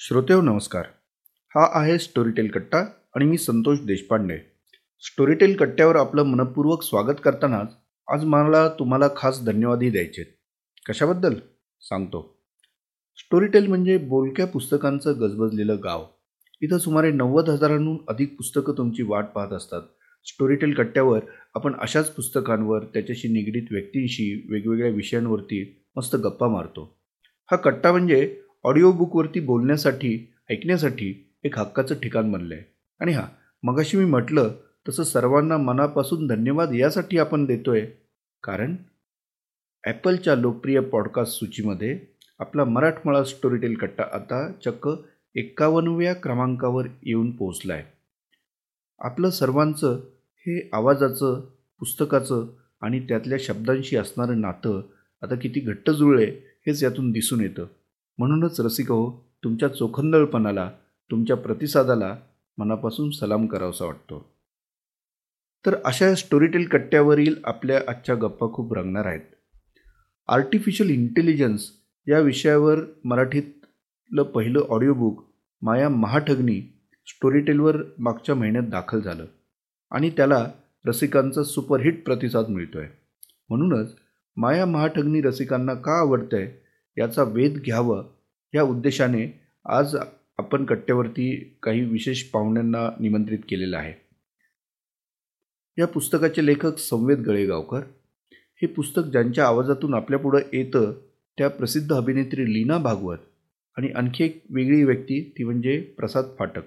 श्रोतेव नमस्कार. हा आहे स्टोरीटेल कट्टा आणि मी संतोष देशपांडे. स्टोरीटेल कट्ट्यावर आपलं मनपूर्वक स्वागत करतानाच आज मला तुम्हाला खास धन्यवादही द्यायचे कशाबद्दल? सांगतो. स्टोरीटेल म्हणजे बोलक्या पुस्तकांचं गजबजलेलं गाव. इथं सुमारे नव्वद हजारांहून अधिक पुस्तकं तुमची वाट पाहत असतात. स्टोरीटेल कट्ट्यावर आपण अशाच पुस्तकांवर त्याच्याशी निगडीत व्यक्तींशी वेगवेगळ्या विषयांवरती मस्त गप्पा मारतो. हा कट्टा म्हणजे ऑडिओबुकवरती बोलण्यासाठी ऐकण्यासाठी एक हक्काचं ठिकाण बनलं आहे आणि हां मगाशी मी म्हटलं तसं सर्वांना मनापासून धन्यवाद यासाठी आपण देतो आहे कारण ॲपलच्या लोकप्रिय पॉडकास्ट सूचीमध्ये आपला मराठमळा स्टोरीटेल कट्टा आता चक्क एक्कावन्नव्या क्रमांकावर येऊन पोहोचला आहे आपलं सर्वांचं हे आवाजाचं पुस्तकाचं आणि त्यातल्या शब्दांशी असणारं नातं आता किती घट्ट जुळले हेच यातून दिसून येतं. म्हणूनच रसिक हो तुमच्या चोखंदळपणाला तुमच्या प्रतिसादाला मनापासून सलाम करावासा वाटतो. तर अशा स्टोरीटेल कट्ट्यावरील आपल्या आजच्या गप्पा खूप रंगणार आहेत. आर्टिफिशियल इंटेलिजन्स या विषयावर मराठीतलं पहिलं ऑडिओबुक माया महाठगनी स्टोरीटेलवर मागच्या महिन्यात दाखल झालं आणि त्याला रसिकांचा सुपरहिट प्रतिसाद मिळतो आहे म्हणूनच माया महाठगनी रसिकांना का आवडतं आहे याचा वेध घ्यावा या उद्देशाने आज आपण कट्ट्यावरती काही विशेष पाहुण्यांना निमंत्रित केलेलं आहे. या पुस्तकाचे लेखक संवेद गळेगावकर. हे पुस्तक ज्यांच्या आवाजातून आपल्यापुढं येतं त्या प्रसिद्ध अभिनेत्री लीना भागवत आणि आणखी एक वेगळी व्यक्ती ती म्हणजे प्रसाद फाटक.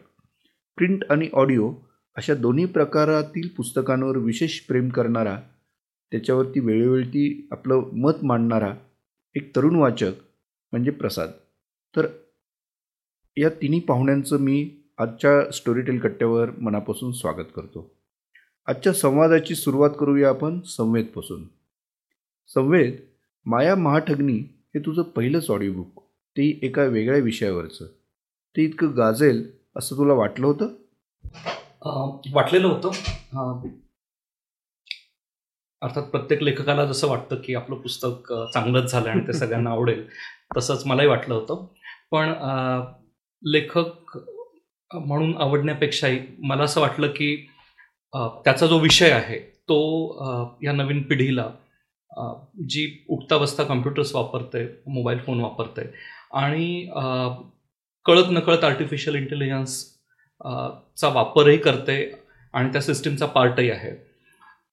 प्रिंट आणि ऑडिओ अशा दोन्ही प्रकारातील पुस्तकांवर विशेष प्रेम करणारा त्याच्यावरती वेळोवेळी आपलं मत मांडणारा एक तरुण वाचक म्हणजे प्रसाद. तर या तिन्ही पाहुण्यांचं मी आजच्या स्टोरीटेल कट्ट्यावर मनापासून स्वागत करतो. आजच्या संवादाची सुरुवात करूया आपण संवेदपासून. संवेद माया महाठगनी हे तुझं पहिलंच ऑडिओ बुक ते एका वेगळ्या विषयावरचं. ते इतकं गाजेल असं तुला वाटलं होतं? वाटलेलं होतं. अर्थात प्रत्येक लेखकाला जसं वाटतं की आपलं पुस्तक चांगलंच झालं आणि ते सगळ्यांना आवडेल तसंच मलाही वाटलं होतं. पण लेखक म्हणून आवडण्यापेक्षाही मला असं वाटलं की त्याचा जो विषय आहे तो या नवीन पिढीला जी उठता बसता कम्प्युटर्स वापरते मोबाईल फोन वापरते आणि कळत नकळत आर्टिफिशियल इंटेलिजन्स चा वापरही करते आणि त्या सिस्टीमचा पार्टही आहे.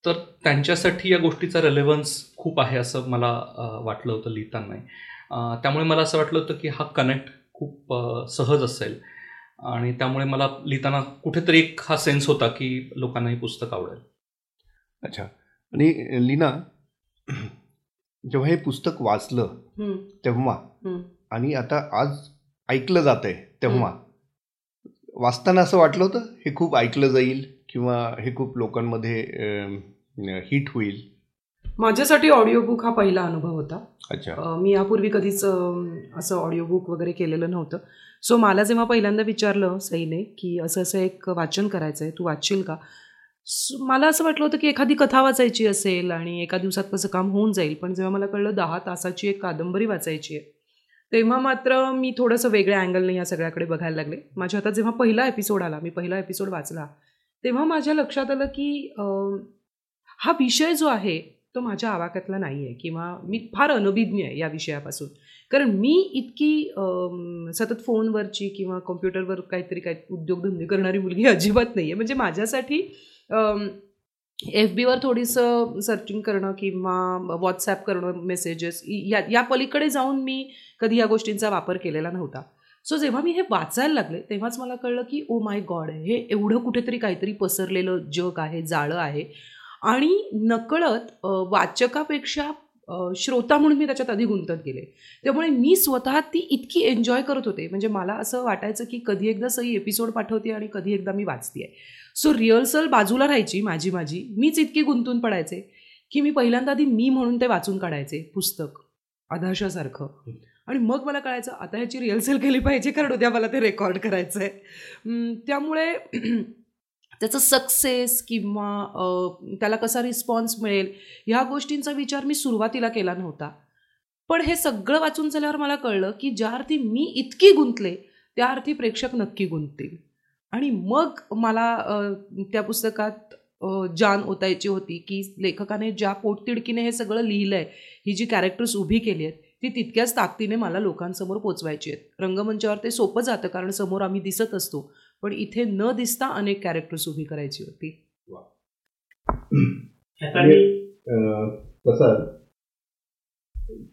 तर त्यांच्यासाठी या गोष्टीचा रेलेव्हन्स खूप आहे असं मला वाटलं होतं लिहिताना त्यामुळे मला असं वाटलं होतं की हा कनेक्ट खूप सहज असेल. आणि त्यामुळे मला लिहिताना कुठेतरी एक हा सेन्स होता की लोकांना हे पुस्तक आवडेल. अच्छा. आणि लीना जेव्हा हे पुस्तक वाचलं तेव्हा आणि आता आज ऐकलं जात आहे तेव्हा वाचताना असं वाटलं होतं हे खूप ऐकलं जाईल? किंवा हे खूप लोकांमध्ये हिट होईल. माझ्यासाठी ऑडिओ बुक हा पहिला अनुभव होता. अच्छा. मी यापूर्वी कधीच असं ऑडिओ बुक वगैरे केलेलं नव्हतं. सो मला जेव्हा पहिल्यांदा विचारलं सईने की असं असं एक वाचन करायचं आहे तू वाचशील का? मला असं वाटलं होतं की एखादी कथा वाचायची असेल आणि एका दिवसात कसं काम होऊन जाईल पण जेव्हा मला कळलं दहा तासाची एक कादंबरी वाचायची आहे तेव्हा मात्र मी थोडंसं वेगळ्या अँगलने या सगळ्याकडे बघायला लागले. माझ्या हातात जेव्हा पहिला एपिसोड आला मी पहिला एपिसोड वाचला तेव्हा माझ्या लक्षात आलं की हा विषय जो आहे तो माझ्या आवाक्यातला नाही आहे किंवा मी फार अनभिज्ञ आहे या विषयापासून. कारण मी इतकी सतत फोनवरची किंवा कॉम्प्युटरवर काहीतरी काय उद्योगधंदे करणारी मुलगी अजिबात नाही आहे म्हणजे माझ्यासाठी एफ बीवर थोडीसं सर्चिंग करणं किंवा व्हॉट्सॲप करणं मेसेजेस या या पलीकडे जाऊन मी कधी या गोष्टींचा वापर केलेला नव्हता. सो जेव्हा मी हे वाचायला लागले तेव्हाच मला कळलं की ओ माय गॉड हे एवढं कुठेतरी काहीतरी पसरलेलं जग आहे जाळं आहे. आणि नकळत वाचकापेक्षा श्रोता म्हणून मी त्याच्यात आधी गुंतत गेले. त्यामुळे मी स्वतः ती इतकी एन्जॉय करत होते. म्हणजे मला असं वाटायचं की कधी एकदा सही एपिसोड पाठवते आणि कधी एकदा मी वाचते आहे सो रिहर्सल बाजूला राहायची माझी माझी. मीच इतकी गुंतून पडायचे की मी पहिल्यांदा आधी मी म्हणून ते वाचून काढायचे. पुस्तक. आदर्शासारखं आणि मग मला कळायचं आता ह्याची रिहर्सल केली पाहिजे कारण उद्या मला ते रेकॉर्ड करायचं आहे त्यामुळे त्याचं सक्सेस किंवा त्याला कसा रिस्पॉन्स मिळेल ह्या गोष्टींचा विचार मी सुरुवातीला केला नव्हता. पण हे सगळं वाचून झाल्यावर मला कळलं की ज्या अर्थी मी इतकी गुंतले त्या अर्थी प्रेक्षक नक्की गुंततील. आणि मग मला त्या पुस्तकात जान ओतायची होती की लेखकाने ज्या पोटतिडकीने हे सगळं लिहिलं आहे ही जी कॅरेक्टर्स उभी केली आहेत ती तितक्याच ताकदीने मला लोकांसमोर पोचवायची आहेत. रंगमंचावर ते सोपं जातं कारण समोर आम्ही दिसत असतो. पण इथे न दिसता अनेक कॅरेक्टर्स उभी करायची होती.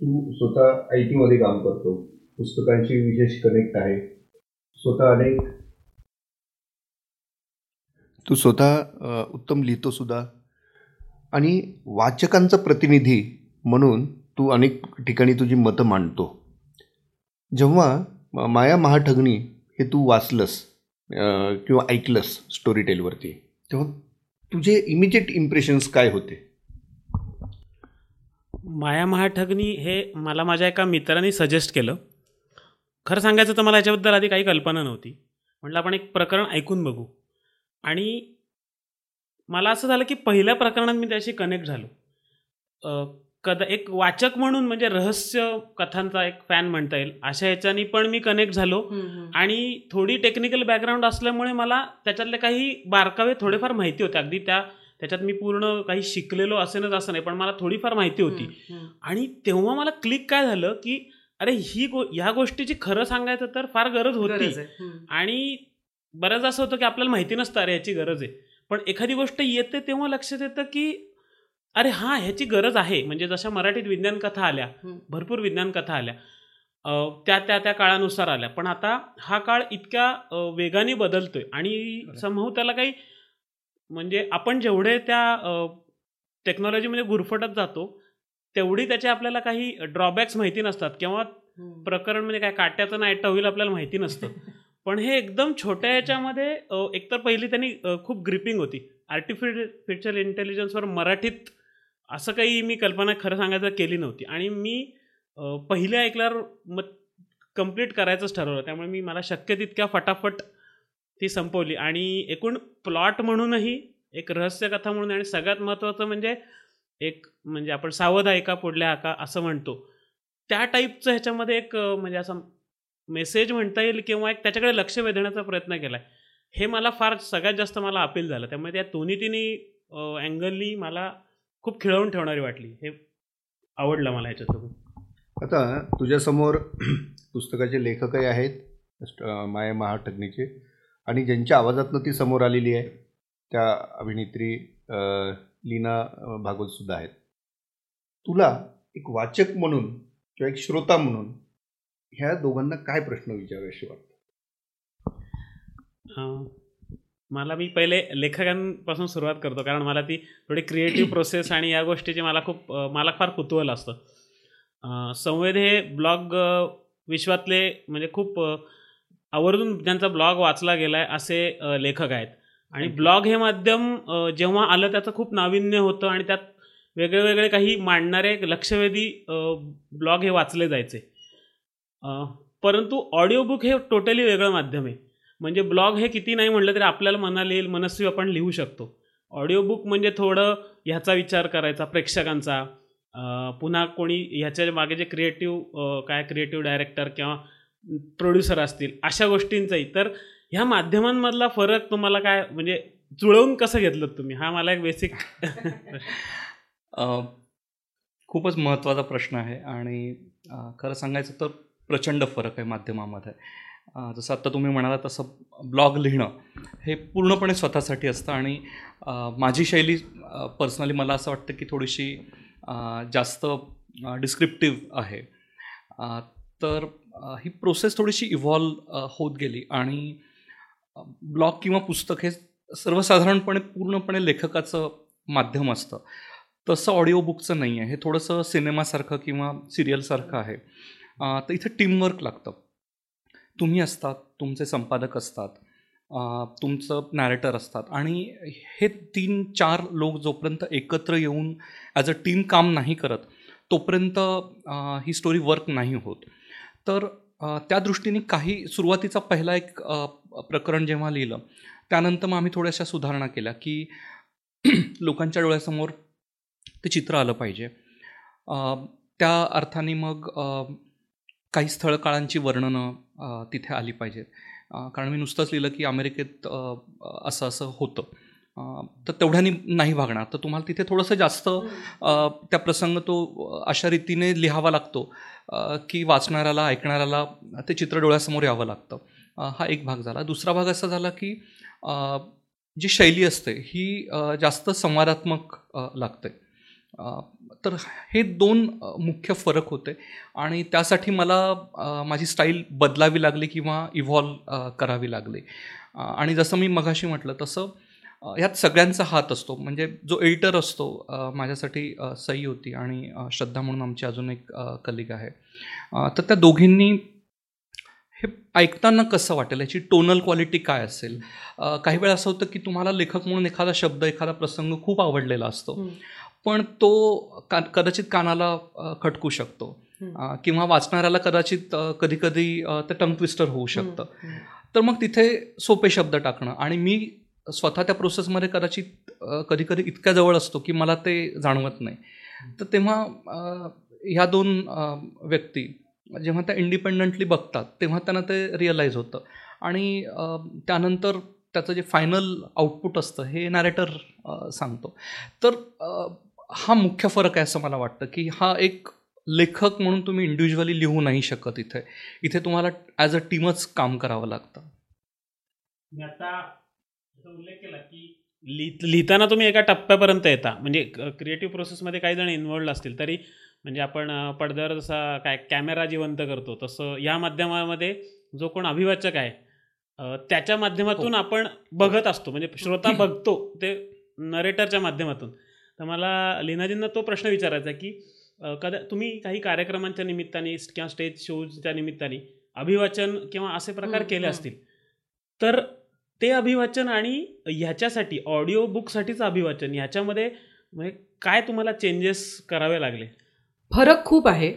तू स्वतः आय टी मध्ये काम करतो. पुस्तकांशी विशेष कनेक्ट आहे. स्वतः अनेक तू स्वतः उत्तम लिहितो सुद्धा आणि वाचकांचा प्रतिनिधी म्हणून तू अनेक ठिकाणी तुझी मतं मांडतो. जेव्हा माया महाठगणी हे तू वाचलंस किंवा ऐकलंस स्टोरी टेलवरती तेव्हा तुझे इमिजिएट इम्प्रेशन्स काय होते? माया महाठगणी हे मला माझ्या एका मित्राने सजेस्ट केलं. खरं सांगायचं तर मला याच्याबद्दल आधी काही कल्पना नव्हती. म्हटलं आपण एक प्रकरण ऐकून बघू. आणि मला असं झालं की पहिल्या प्रकरणात मी त्याशी कनेक्ट झालो. कदा एक वाचक म्हणून म्हणजे रहस्य कथांचा एक फॅन म्हणता येईल. अशा ह्याच्यानी पण मी कनेक्ट झालो. आणि थोडी टेक्निकल बॅकग्राऊंड असल्यामुळे मला त्याच्यातले काही बारकावे थोडेफार माहिती होते. अगदी त्या त्याच्यात मी पूर्ण काही शिकलेलो असेनच असं नाही पण मला थोडीफार माहिती होती. आणि तेव्हा मला क्लिक काय झालं की अरे ही गो ह्या गोष्टीची खरं सांगायचं तर फार गरज होती. आणि बऱ्याच असं होतं की आपल्याला माहिती नसतं अरे ह्याची गरज आहे. पण एखादी गोष्ट येते तेव्हा लक्षात येतं की अरे हां ह्याची गरज आहे म्हणजे जशा मराठीत विज्ञान कथा आल्या. भरपूर विज्ञान कथा आल्या त्या त्या त्या काळानुसार आल्या पण आता हा काळ इतक्या वेगाने बदलतोय आणि. समूह त्याला काही म्हणजे आपण जेवढे त्या टेक्नॉलॉजीमध्ये गुरफटत जातो तेवढी त्याचे आपल्याला काही ड्रॉबॅक्स माहिती नसतात किंवा. प्रकरण म्हणजे काय काट्याचं नाईट होईल आपल्याला माहिती नसतं पण हे एकदम छोट्या याच्यामध्ये एकतर पहिली त्यांनी खूप ग्रिपिंग होती आर्टिफिशियल इंटेलिजन्सवर मराठीत असं काही मी कल्पना खरं सांगायचं केली नव्हती. आणि मी पहिल्या पहिले ऐकल्यावर मग कंप्लीट करायचंच ठरवलं. त्यामुळे मी मला शक्य तितक्या फटाफट ती संपवली. आणि एकूण प्लॉट म्हणूनही एक रहस्यकथा म्हणून आणि सगळ्यात महत्त्वाचं म्हणजे एक म्हणजे आपण सावध ऐका पुढल्या हाका असं म्हणतो. त्या टाईपचं ह्याच्यामध्ये एक म्हणजे असं मेसेज म्हणता येईल किंवा एक त्याच्याकडे लक्ष वेधण्याचा प्रयत्न केला आहे हे मला फार सगळ्यात जास्त मला अपील झालं. त्यामुळे त्या दोन्ही तिन्ही अँगलनी मला खूप खिळवून ठेवणारी वाटली. हे आवडलं मला खूप आता तुझ्यासमोर पुस्तकाचे लेखकही आहेत माया महाटगनीचे आणि ज्यांच्या आवाजातनं ती समोर आलेली आहे त्या अभिनेत्री लीना भागवतसुद्धा आहेत. तुला एक वाचक म्हणून किंवा एक श्रोता म्हणून ह्या दोघांना काय प्रश्न विचारावेसे वाटतात? मला मी पहिले लेखकांपासून सुरुवात करतो कारण मला ती थोडी क्रिएटिव्ह प्रोसेस आणि या गोष्टीची मला खूप मला फार कुतूहल असतं. संवेद हे ब्लॉग विश्वातले म्हणजे खूप आवर्जून ज्यांचा ब्लॉग वाचला गेला आहे असे लेखक आहेत. आणि ब्लॉग हे माध्यम जेव्हा आलं त्याचं खूप नाविन्य होतं आणि त्यात वेगळे वेगळे काही मांडणारे लक्षवेधी ब्लॉग हे वाचले जायचे. परंतु ऑडिओ बुक हे टोटली वेगळं माध्यम आहे. म्हणजे ब्लॉग हे किती नाही म्हटलं तरी आपल्याला मनाला येईल मनस्वी आपण लिहू शकतो. ऑडिओ बुक म्हणजे थोडं ह्याचा विचार करायचा प्रेक्षकांचा. पुन्हा कोणी ह्याच्या मागे जे क्रिएटिव्ह काय क्रिएटिव्ह डायरेक्टर किंवा प्रोड्युसर असतील अशा गोष्टींचाही. तर ह्या माध्यमांमधला फरक तुम्हाला काय म्हणजे जुळवून कसं घेतलं तुम्ही? हा मला एक बेसिक खूपच महत्त्वाचा प्रश्न आहे आणि खरं सांगायचं तर प्रचंड फरक आहे माध्यमामध्ये. जसं आत्ता तुम्ही म्हणाला तसं ब्लॉग लिहिणं हे पूर्णपणे स्वतःसाठी असतं आणि माझी शैली पर्सनली मला असं वाटतं की थोडीशी जास्त डिस्क्रिप्टिव्ह आहे. तर ही प्रोसेस थोडीशी इव्हॉल्व होत गेली आणि ब्लॉग किंवा पुस्तक हे सर्वसाधारणपणे पूर्णपणे लेखकाचं माध्यम असतं. तसं ऑडिओ बुकचं नाही आहे हे थोडंसं सिनेमासारखं किंवा सिरियलसारखं आहे. तर इथं टीमवर्क लागतं. तुम्ही असतात तुमचे संपादक असतात तुमचं नॅरेटर असतात आणि हे तीन चार लोक जोपर्यंत एकत्र येऊन ॲज अ टीम काम नाही करत तोपर्यंत ही स्टोरी वर्क नाही होत. तर त्या दृष्टीने काही सुरुवातीचा पहिला एक प्रकरण जेव्हा लिहिलं त्यानंतर मग आम्ही थोड्याशा सुधारणा केल्या की लोकांच्या डोळ्यासमोर ते चित्र आलं पाहिजे. त्या अर्थाने मग काही स्थळकाळांची वर्णनं तिथे आली पाहिजेत. कारण मी नुसतंच लिहिलं की अमेरिकेत असं असं होतं. तर तेवढ्यानी नाही भागणार. तर तुम्हाला तिथे थोडंसं जास्त त्या प्रसंग तो अशा रीतीने लिहावा लागतो की वाचणाऱ्याला ऐकणाऱ्याला ते चित्र डोळ्यासमोर यावं लागतं. हा एक भाग झाला. दुसरा भाग असा झाला की जी शैली असते ही जास्त संवादात्मक लागते. तर हे दोन मुख्य फरक होते. आणि त्यासाठी मला माझी स्टाईल बदलावी लागली किंवा इव्हॉल्व करावी लागली. आणि जसं मी मघाशी म्हटलं तसं ह्यात सगळ्यांचा हात असतो. म्हणजे जो एडिटर असतो माझ्यासाठी सही सई होती आणि श्रद्धा म्हणून आमची अजून एक कलिग आहे. तर त्या दोघींनी हे ऐकताना कसं वाटेल? याची टोनल क्वालिटी काय असेल? काही वेळा असं होतं की तुम्हाला लेखक म्हणून एखादा शब्द एखादा प्रसंग खूप आवडलेला असतो. पण तो का कदाचित कानाला खटकू शकतो. किंवा वाचणाऱ्याला कदाचित कधी कधी ते टंग ट्विस्टर होऊ शकतं. तर मग तिथे सोपे शब्द टाकणं. आणि मी स्वतः त्या प्रोसेसमध्ये कदाचित कधी कधी इतक्या जवळ असतो की मला ते जाणवत नाही. तर तेव्हा ह्या दोन व्यक्ती जेव्हा त्या इंडिपेंडंटली बघतात तेव्हा त्यांना ते रिअलाईज होतं. आणि त्यानंतर त्याचं जे फायनल आउटपुट असतं हे नॅरेटर सांगतो. तर हा मुख्य फरक आहे असं मला वाटतं की हा एक लेखक म्हणून तुम्ही इंडिव्हिज्युअली लिहू नाही शकत इथे. इथे तुम्हाला ॲज अ टीमच काम करावं लागतं. मी आता जसं उल्लेख केला की लिह लिहिताना तुम्ही एका टप्प्यापर्यंत येता. म्हणजे क्रिएटिव्ह प्रोसेसमध्ये काही जण इन्वॉल्ड असतील तरी म्हणजे आपण पडद्यावर जसा काय कॅमेरा जिवंत करतो तसं या माध्यमामध्ये जो कोण अभिवाचक आहे त्याच्या माध्यमातून हो. आपण बघत असतो. म्हणजे श्रोता बघतो ते नरेटरच्या माध्यमातून. तर मला लीनाजींना तो प्रश्न विचारायचा आहे की कदा तुम्ही काही कार्यक्रमांच्या निमित्ताने किंवा स्टेज शोजच्या निमित्ताने अभिवाचन किंवा असे प्रकार केले. असतील. तर ते अभिवाचन आणि ह्याच्यासाठी ऑडिओ बुकसाठीचं अभिवाचन ह्याच्यामध्ये म्हणजे काय तुम्हाला चेंजेस करावे लागले? फरक खूप आहे.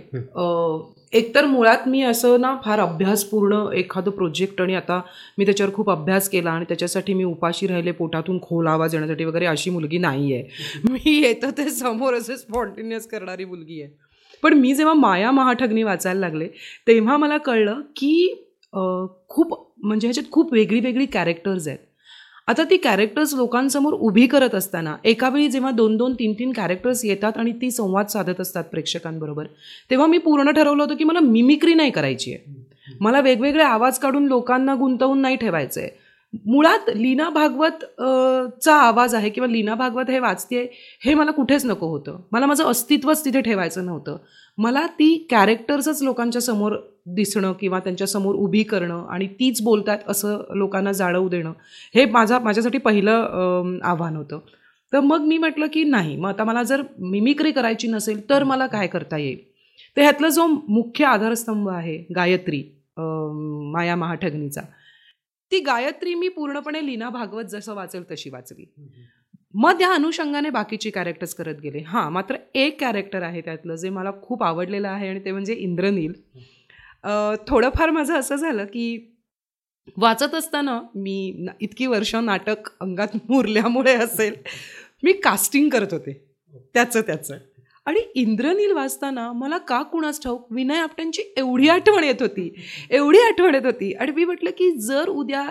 एकतर मुळात मी असं ना फार अभ्यासपूर्ण एखादं प्रोजेक्ट आणि आता मी त्याच्यावर खूप अभ्यास केला आणि त्याच्यासाठी मी उपाशी राहिले पोटातून खोल आवाज येण्यासाठी वगैरे अशी मुलगी नाही आहे मी येतं ते समोर असे स्पॉन्टेनियस करणारी मुलगी आहे. पण मी जेव्हा माया महाठगणी वाचायला लागले तेव्हा मला कळलं की खूप म्हणजे ह्याच्यात खूप वेगळी वेगळी कॅरेक्टर्स आहेत. आता ती कॅरेक्टर्स लोकांसमोर उभी करत असताना एकावेळी जेव्हा दोन दोन तीन तीन कॅरेक्टर्स येतात आणि ती संवाद साधत असतात प्रेक्षकांबरोबर तेव्हा मी पूर्ण ठरवलं होतं की मला मिमिक्री नाही करायची आहे. मला वेगवेगळे आवाज काढून लोकांना गुंतवून नाही ठेवायचं आहे मुळात लीना भागवत चा आवाज आहे किंवा लीना भागवत हे वाचते हे मला कुठेच नको होतं. मला माझं अस्तित्वच तिथे ठेवायचं नव्हतं. मला ती कॅरेक्टर्सच लोकांच्या समोर दिसणं किंवा त्यांच्यासमोर उभी करणं आणि तीच बोलतात असं लोकांना जाणवू देणं हे माझा माझ्यासाठी पहिलं आव्हान होतं. तर मग मी म्हटलं की नाही मग आता मला जर मिमिक्री करायची नसेल तर मला काय करता येईल? तर ह्यातला जो मुख्य आधारस्तंभ आहे गायत्री माया महाठगणीचा ती गायत्री मी पूर्णपणे लीना भागवत जसं वाचेल तशी वाचली. मग त्या अनुषंगाने बाकीची कॅरेक्टर्स करत गेले. हां मात्र एक कॅरेक्टर आहे त्यातलं जे मला खूप आवडलेलं आहे आणि ते म्हणजे इंद्रनील. थोडंफार माझं असं झालं की वाचत असताना मी ना- इतकी वर्ष नाटक अंगात मुरल्यामुळे असेल मी कास्टिंग करत होते. त्याचं त्याचं. आणि इंद्रनील वाचताना मला का कुणास ठाऊक विनय आपट्यांची एवढी आठवण येत होती एवढी आठवण येत होती. आणि मी म्हटलं की जर उद्या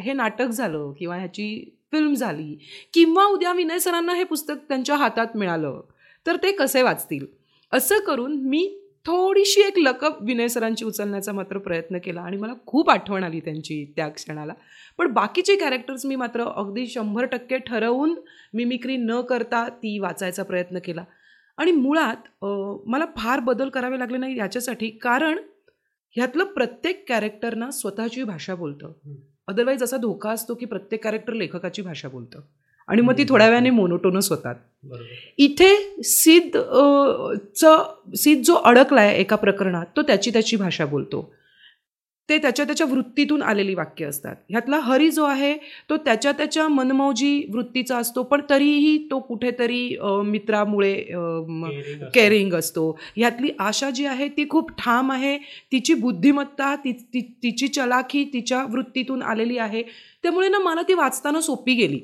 हे नाटक झालं किंवा ह्याची फिल्म झाली किंवा उद्या विनय सरांना हे पुस्तक त्यांच्या हातात मिळालं तर ते कसे वाचतील? असं करून मी थोडीशी एक लकप विनय सरांची उचलण्याचा मात्र प्रयत्न केला आणि मला खूप आठवण आली त्यांची त्या क्षणाला. पण बाकीचे कॅरेक्टर्स मी मात्र अगदी शंभर टक्के ठरवून मिमिक्री न करता ती वाचायचा प्रयत्न केला. आणि मुळात मला फार बदल करावे लागले नाही याच्यासाठी कारण ह्यातलं प्रत्येक कॅरेक्टर ना स्वतःची भाषा बोलतं. अदरवाईज असा धोका असतो की प्रत्येक कॅरेक्टर लेखकाची भाषा बोलतं. आणि मग ती थोड्या वेळाने मोनोटोनस होतात. इथे सिद्ध सिद्ध जो अडकलाय एका प्रकरणात तो त्याची त्याची भाषा बोलतो. ते त्याच्या त्याच्या वृत्तीतून आलेली वाक्य असतात. ह्यातला हरी जो आहे तो त्याच्या त्याच्या मनमौजी वृत्तीचा असतो पण तरीही तो कुठेतरी मित्रामुळे केअरिंग असतो. ह्यातली आशा जी आहे ती खूप ठाम आहे. तिची बुद्धिमत्ता ती ती तिची चलाखी तिच्या वृत्तीतून आलेली आहे. त्यामुळे ना मला ती वाचताना सोपी गेली.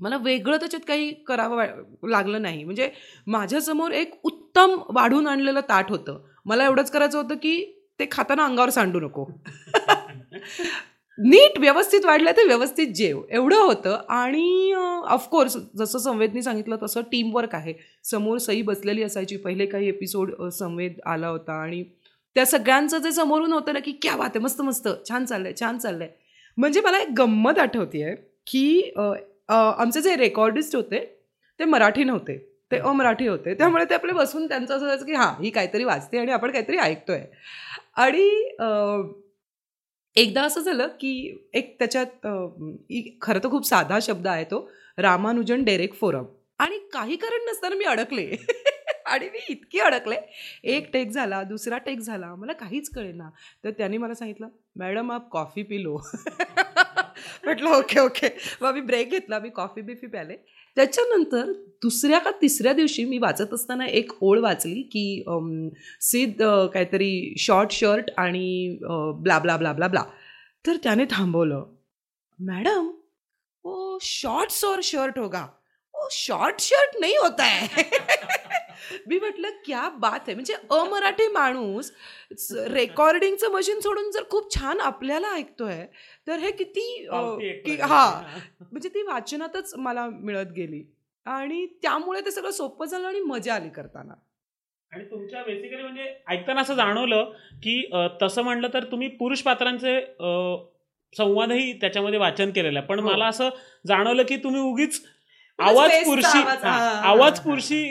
मला वेगळं त्याच्यात काही करावं लागलं नाही. म्हणजे माझ्यासमोर एक उत्तम वाढून आणलेलं ताट होतं. मला एवढंच करायचं होतं की ते खाताना अंगावर सांडू नको. नीट व्यवस्थित वाढलं ते व्यवस्थित जेव. एवढं होतं. आणि ऑफकोर्स जसं संवेदनी सांगितलं तसं टीमवर्क आहे. समोर सई बसलेली असायची. पहिले काही एपिसोड संवेद आला होता. आणि त्या सगळ्यांचं जे समोरून होतं ना की क्या बात आहे मस्त मस्त छान चाललंय छान चाललंय. म्हणजे मला एक गंमत आठवते आहे की आमचे जे रेकॉर्डिस्ट होते ते मराठी नव्हते. ते अमराठी होते. त्यामुळे ते आपले बसून त्यांचं असं व्हायचं की हां ही काहीतरी वाचते आणि आपण काहीतरी ऐकतोय. आणि एकदा असं झालं की एक त्याच्यात खरं तर खूप साधा शब्द आहे तो रामानुजन डेरेक फोरम. आणि काही कारण नसताना मी अडकले. आणि मी इतकी अडकले. एक टेक झाला दुसरा टेक झाला मला काहीच कळेना. तर त्याने मला सांगितलं मॅडम आप कॉफी पिलो. म्हटलं ओके ओके मग मी ब्रेक घेतला मी कॉफी बिफी प्याले. त्याच्यानंतर दुसऱ्या का तिसऱ्या दिवशी मी वाचत असताना एक ओळ वाचली की सिद्ध काहीतरी शॉर्ट शर्ट आणि blah blah blah blah blah तर त्याने थांबवलं. मॅडम ओ शॉर्ट्स और शर्ट होगा. ओ शॉर्ट शर्ट नाही होता है मी म्हटलं क्या बात आहे म्हणजे अमराठी माणूस रेकॉर्डिंगचं मशीन सोडून जर खूप छान आपल्याला ऐकतोय तर हे किती. हा. म्हणजे ती वाचनातच मला मिळत गेली. आणि त्यामुळे ते सगळं सोपं झालं आणि मजा आली करताना. आणि तुमच्या बेसिकली म्हणजे ऐकताना असं जाणवलं की तसं म्हणलं तर तुम्ही पुरुष पात्रांचे संवादही त्याच्यामध्ये वाचन केलेलं आहे. पण हो. मला असं जाणवलं की तुम्ही उगीच आवाज पुरशी आवाज, आवाज. पुरशी.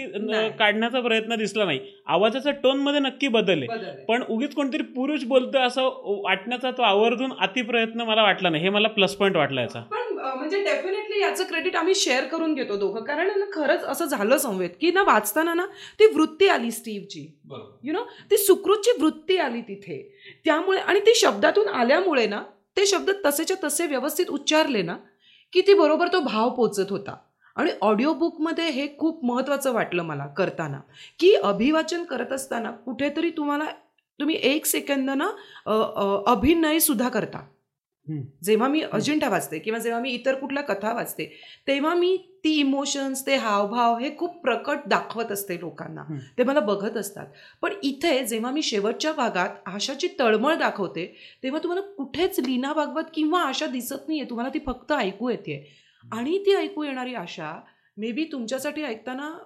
काढण्याचा प्रयत्न दिसला नाही. आवाजाचा टोनमध्ये नक्की बदल आहे. पण उगीच कोणतरी पुरुष बोलतोय असं वाटण्याचा तो आवर्जून अतिप्रयत्न मला वाटला नाही. हे मला प्लस पॉईंट वाटला याचा. म्हणजे डेफिनेटली याचं क्रेडिट आम्ही शेअर करून घेतो दोघं. कारण खरंच असं झालं संवेद की ना वाचताना ना ती वृत्ती आली स्टीव्हची. यु नो ती सुकृतची वृत्ती आली तिथे. त्यामुळे आणि ती शब्दातून आल्यामुळे ना ते शब्द तसेच्या तसे व्यवस्थित उच्चारले ना की ती बरोबर तो भाव पोचत होता. आणि ऑडिओ बुकमध्ये हे खूप महत्त्वाचं वाटलं मला करताना. की अभिवाचन करत असताना कुठेतरी तुम्हाला तुम्ही एक सेकंद ना अ, अ, अभिनय सुद्धा करता. जेव्हा मी अजिंठा वाचते किंवा जेव्हा मी इतर कुठल्या कथा वाचते तेव्हा मी ती इमोशन्स ते हावभाव हे खूप प्रकट दाखवत असते लोकांना. ते मला बघत असतात. पण इथे जेव्हा मी शेवटच्या भागात आशाची तळमळ दाखवते तेव्हा तुम्हाला कुठेच लीना भागवत किंवा आशा दिसत नाहीये. तुम्हाला ती फक्त ऐकू येते आणि ती ऐकू येणारी आशा मे बी तुमच्यासाठी ऐकताना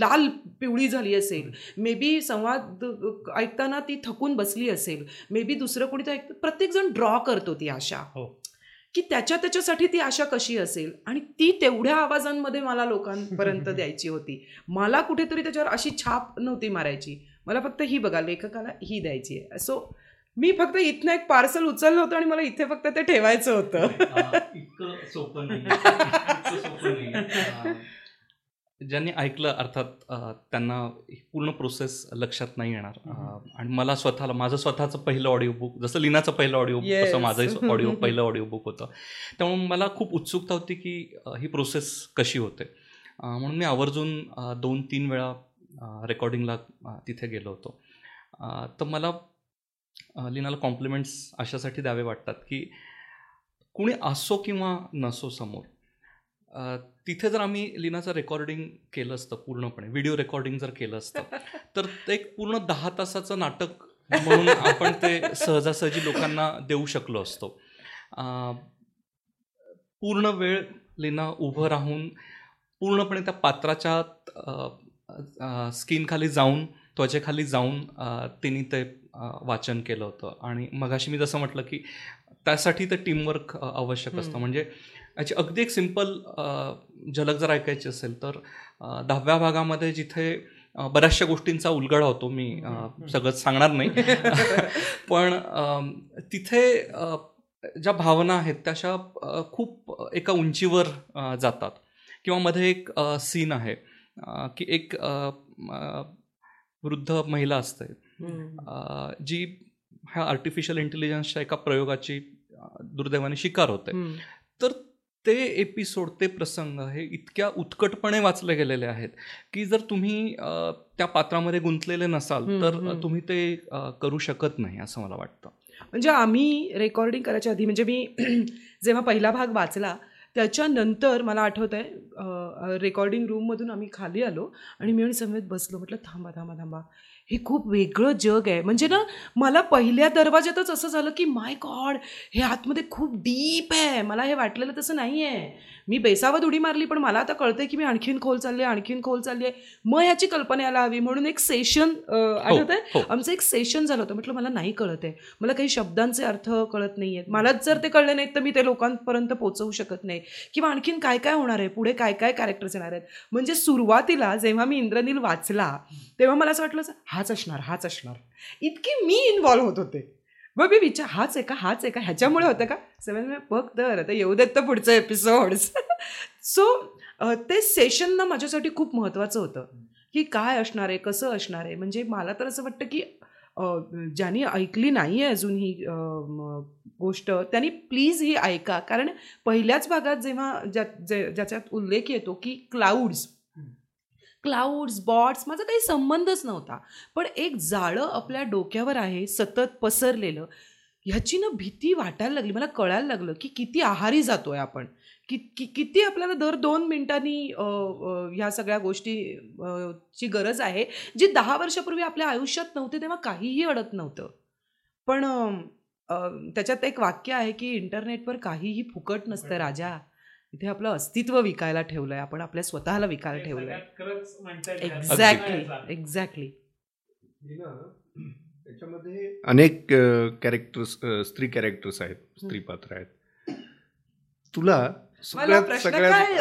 लाल पिवळी झाली असेल. मे बी संवाद ऐकताना ती थकून बसली असेल. मे बी दुसरं कोणी तर ऐकतं. प्रत्येकजण ड्रॉ करतो ती आशा. हो. की त्याच्या त्याच्यासाठी ती आशा कशी असेल? आणि ती तेवढ्या आवाजांमध्ये मला लोकांपर्यंत द्यायची होती. मला कुठेतरी त्याच्यावर अशी छाप नव्हती मारायची. मला फक्त ही बघा लेखकाला ही द्यायची आहे. सो मी फक्त इथनं एक पार्सल उचललं होतं आणि मला इथे फक्त ते ठेवायचं होतं. ज्यांनी ऐकलं अर्थात त्यांना पूर्ण प्रोसेस लक्षात नाही येणार. आणि मला स्वतःला माझं स्वतःचं पहिलं ऑडिओ बुक जसं लिनाचं पहिलं ऑडिओ बुक. तसं माझंही ऑडिओ पहिलं ऑडिओ बुक होतं. त्यामुळे मला खूप उत्सुकता होती की ही प्रोसेस कशी होते. म्हणून मी आवर्जून दोन तीन वेळा रेकॉर्डिंगला तिथे गेलो होतो. तर मला लीनाला कॉम्प्लिमेंट्स अशासाठी द्यावे वाटतात की कुणी असो किंवा नसो समोर तिथे जर आम्ही लीनाचं रेकॉर्डिंग केलं असतं पूर्णपणे व्हिडिओ रेकॉर्डिंग जर केलं असतं तर ते एक पूर्ण दहा तासाचं नाटक म्हणून आपण ते सहजासहजी लोकांना देऊ शकलो असतो. पूर्ण वेळ लीना उभं राहून पूर्णपणे त्या पात्राच्या स्किनखाली जाऊन त्वचेखाली जाऊन तिने ते वाचन केलं होतं. आणि मगाशी मी जसं म्हटलं की त्यासाठी ते टीमवर्क आवश्यक असतं. म्हणजे याची अगदी एक सिंपल झलक जर ऐकायची असेल तर दहाव्या भागामध्ये जिथे बऱ्याचशा गोष्टींचा उलगडा होतो मी. सगळंच सांगणार नाही. पण तिथे ज्या भावना आहेत त्या अशा अ, खूप एका उंचीवर जातात. किंवा मध्ये एक सीन आहे की एक वृद्ध महिला असते. जी ह्या आर्टिफिशियल इंटेलिजन्सच्या एका प्रयोगाची दुर्दैवाने शिकार होते. तर ते एपिसोड ते प्रसंग हे इतक्या उत्कटपणे वाचले गेलेले आहेत की जर तुम्ही त्या पात्रामध्ये गुंतलेले नसाल तर. तुम्ही ते करू शकत नाही असं मला वाटतं म्हणजे आम्ही रेकॉर्डिंग करायच्या आधी म्हणजे मी जेव्हा पहिला भाग वाचला त्याच्यानंतर मला आठवत आहे रेकॉर्डिंग रूममधून आम्ही खाली आलो आणि मी आणि समेत बसलो म्हटलं थांबा थांबा थांबा हे खूप वेगळं जग आहे. म्हणजे ना मला पहिल्या दरवाज्यातच असं झालं की माय गॉड हे आतमध्ये खूप डीप आहे. मला हे वाटलेलं तसं नाही आहे. मी बेसावत उडी मारली पण मला आता कळतंय की मी आणखीन खोल चालली आहे आणखीन खोल चालली आहे. मग ह्याची कल्पना यायला हवी. म्हणून एक सेशन आठवत आहे. आमचं एक सेशन झालं होतं. म्हटलं मला नाही कळत आहे मला काही शब्दांचे अर्थ कळत नाही आहेत मलाच जर ते कळले नाहीत तर मी ते लोकांपर्यंत पोहोचवू शकत नाही. किंवा आणखीन काय काय होणार आहे? पुढे काय काय कॅरेक्टर्स येणार आहेत? म्हणजे सुरुवातीला जेव्हा मी इंद्रनील वाचला तेव्हा मला असं वाटलं हाच असणार हाच असणार. इतकी मी इन्वॉल्व्ह होत होते. मग मी विचार हाच आहे का हाच आहे का? ह्याच्यामुळे होतं का? सेवन बघ तर आता येऊ देत तर पुढचं एपिसोड्स सो ते सेशन ना माझ्यासाठी खूप महत्त्वाचं होतं. की काय असणार आहे कसं असणार आहे? म्हणजे मला तर असं वाटतं की ज्यांनी ऐकली नाही आहे अजून ही गोष्ट त्यांनी प्लीज ही ऐका. कारण पहिल्याच भागात जेव्हा ज्या जे- ज्याच्यात उल्लेख येतो की क्लाउड्स क्लाउड्स बॉट्स माझा काही संबंधच नव्हता. पण एक जाळं आपल्या डोक्यावर आहे सतत पसरलेलं ह्याची ना भीती वाटायला लागली. मला कळायला लागलं की किती आहारी जातोय आपण. कि कि किती आपल्याला दर दोन मिनिटांनी ह्या सगळ्या गोष्टी ची गरज आहे जी दहा वर्षापूर्वी आपल्या आयुष्यात नव्हते तेव्हा काहीही अडत नव्हतं. पण त्याच्यात एक वाक्य आहे की इंटरनेटवर काहीही फुकट नसतं राजा. इथे आपलं अस्तित्व विकायला ठेवलंय आपण आपल्या स्वतःला विकायला ठेवलंय. एक्झॅक्टली एक्झॅक्टली त्याच्यामध्ये अनेक कॅरेक्टर्स स्त्री कॅरेक्टर्स आहेत स्त्री पात्र आहेत. तुला सगळ्यात सगळ्यात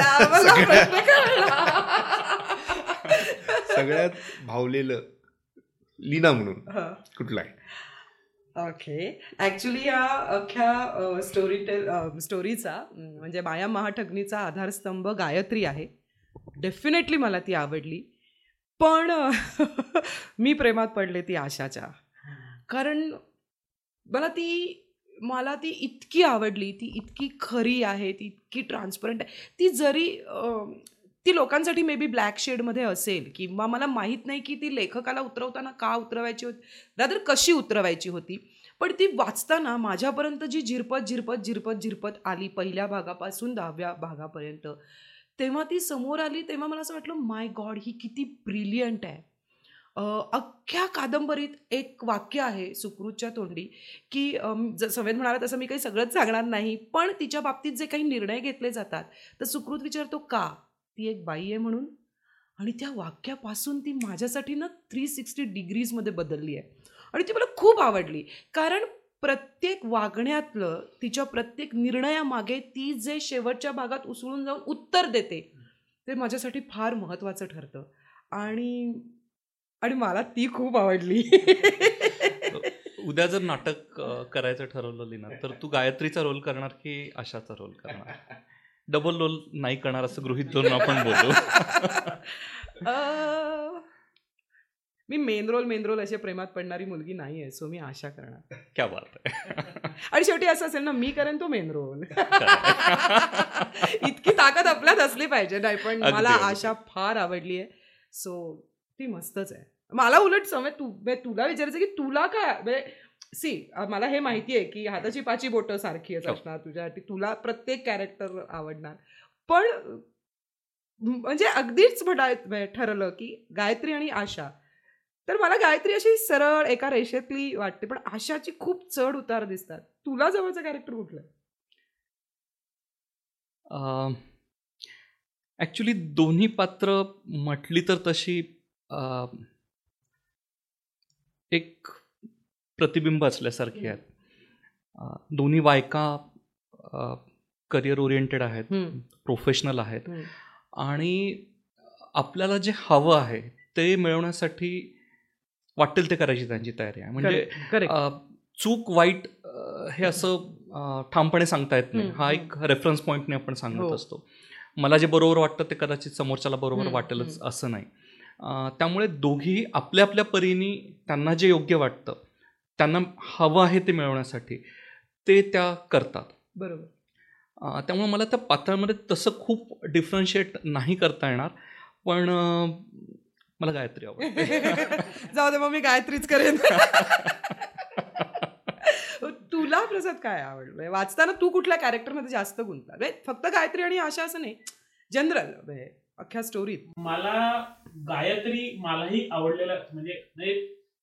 सगळ्यात- भावलेलं लीना म्हणून. कुठला आहे? ओके ॲक्च्युली या अख्ख्या स्टोरी टेल स्टोरीचा म्हणजे माया महाठगणीचा आधारस्तंभ गायत्री आहे. डेफिनेटली मला ती आवडली. पण मी प्रेमात पडले ती आशाच्या. कारण मला ती मला ती इतकी आवडली ती इतकी खरी आहे ती इतकी ट्रान्सपरंट आहे. ती जरी ती लोकांसाठी मे बी ब्लॅक शेडमध्ये असेल किंवा मला माहीत नाही की ती लेखकाला उतरवताना का उतरवायची होती रादर कशी उतरवायची होती. पण ती वाचताना माझ्यापर्यंत जी झिरपत झिरपत झिरपत झिरपत आली पहिल्या भागापासून दहाव्या भागापर्यंत तेव्हा ती समोर आली तेव्हा मला असं वाटलं माय गॉड ही किती ब्रिलियंट आहे. अख्ख्या कादंबरीत एक वाक्य आहे सुकृतच्या तोंडी की अं, ज म्हणाला तसं मी काही सगळंच सांगणार नाही पण तिच्या बाबतीत जे काही निर्णय घेतले जातात तर सुकृत विचारतो का? ती एक बाई आहे म्हणून. आणि त्या वाक्यापासून ती माझ्यासाठी ना थ्री सिक्स्टी डिग्रीजमध्ये बदलली आहे. आणि ती मला खूप आवडली. कारण प्रत्येक वागण्यातलं तिच्या प्रत्येक निर्णयामागे ती जे शेवटच्या भागात उसळून जाऊन उत्तर देते ते माझ्यासाठी फार महत्त्वाचं ठरतं. आणि आणि मला ती खूप आवडली. उद्या जर नाटक करायचं ठरवलं लिना तर तू गायत्रीचा रोल करणार की आशाचा रोल करणार? डबल रोल नाही करणार असं गृहित धरून आपण बोलू मी मेन रोल मेन रोल अशा प्रेमात पडणारी मुलगी नाही आहे सो मी आशा करणार. क्या बात आहे. आणि शेवटी असं असेल ना मी करेन तो मेन रोल इतकी ताकद आपल्यात असली पाहिजे नाही पण मला. आशा फार आवडली आहे सो ती मस्तच आहे. मला उलट समय तू म्हणजे तुला विचारायचं की तुला काय म्हणजे सी मला हे माहिती आहे की हाताची पाची बोटं सारखीच हो. असणार तुझ्यासाठी तुला प्रत्येक कॅरेक्टर आवडणार पण म्हणजे अगदीच म्हणाय ठरलं की गायत्री आणि आशा तर मला गायत्री अशी सरळ एका रेषेतली वाटते पण आशाची खूप चढ उतार दिसतात तुला जवळचं कॅरेक्टर कुठलं? ॲक्च्युली दोन्ही पात्र म्हटली तर तशी एक प्रतिबिंब असल्यासारखी आहेत. दोन्ही बायका करिअर ओरिएंटेड आहेत प्रोफेशनल आहेत. आणि आपल्याला जे हवं आहे ते मिळवण्यासाठी वाटेल ते करायची त्यांची तयारी आहे. म्हणजे चूक वाईट हे असं ठामपणे सांगता येत नाही. हा एक रेफरन्स पॉईंटने आपण सांगत हो. असतो. मला जे बरोबर वाटतं ते कदाचित समोरच्याला बरोबर वाटेलच. असं नाही. त्यामुळे दोघी आपल्या आपल्या परीने त्यांना जे योग्य वाटतं त्यांना हवं आहे ते मिळवण्यासाठी ते त्या करतात. बरोबर. त्यामुळे मला त्या पात्रामध्ये तसं खूप डिफरन्शिएट नाही करता येणार पण मला गायत्री आवडते. जाऊ दे मग मी गायत्रीच करेन. तुला प्रसाद काय आवडलं वाचताना तू कुठल्या कॅरेक्टरमध्ये जास्त गुंतला म्हणजे फक्त गायत्री आणि आशा असं नाही जनरल अख्ख्या स्टोरीत मला गायत्री मलाही आवडलेला म्हणजे म्हणजे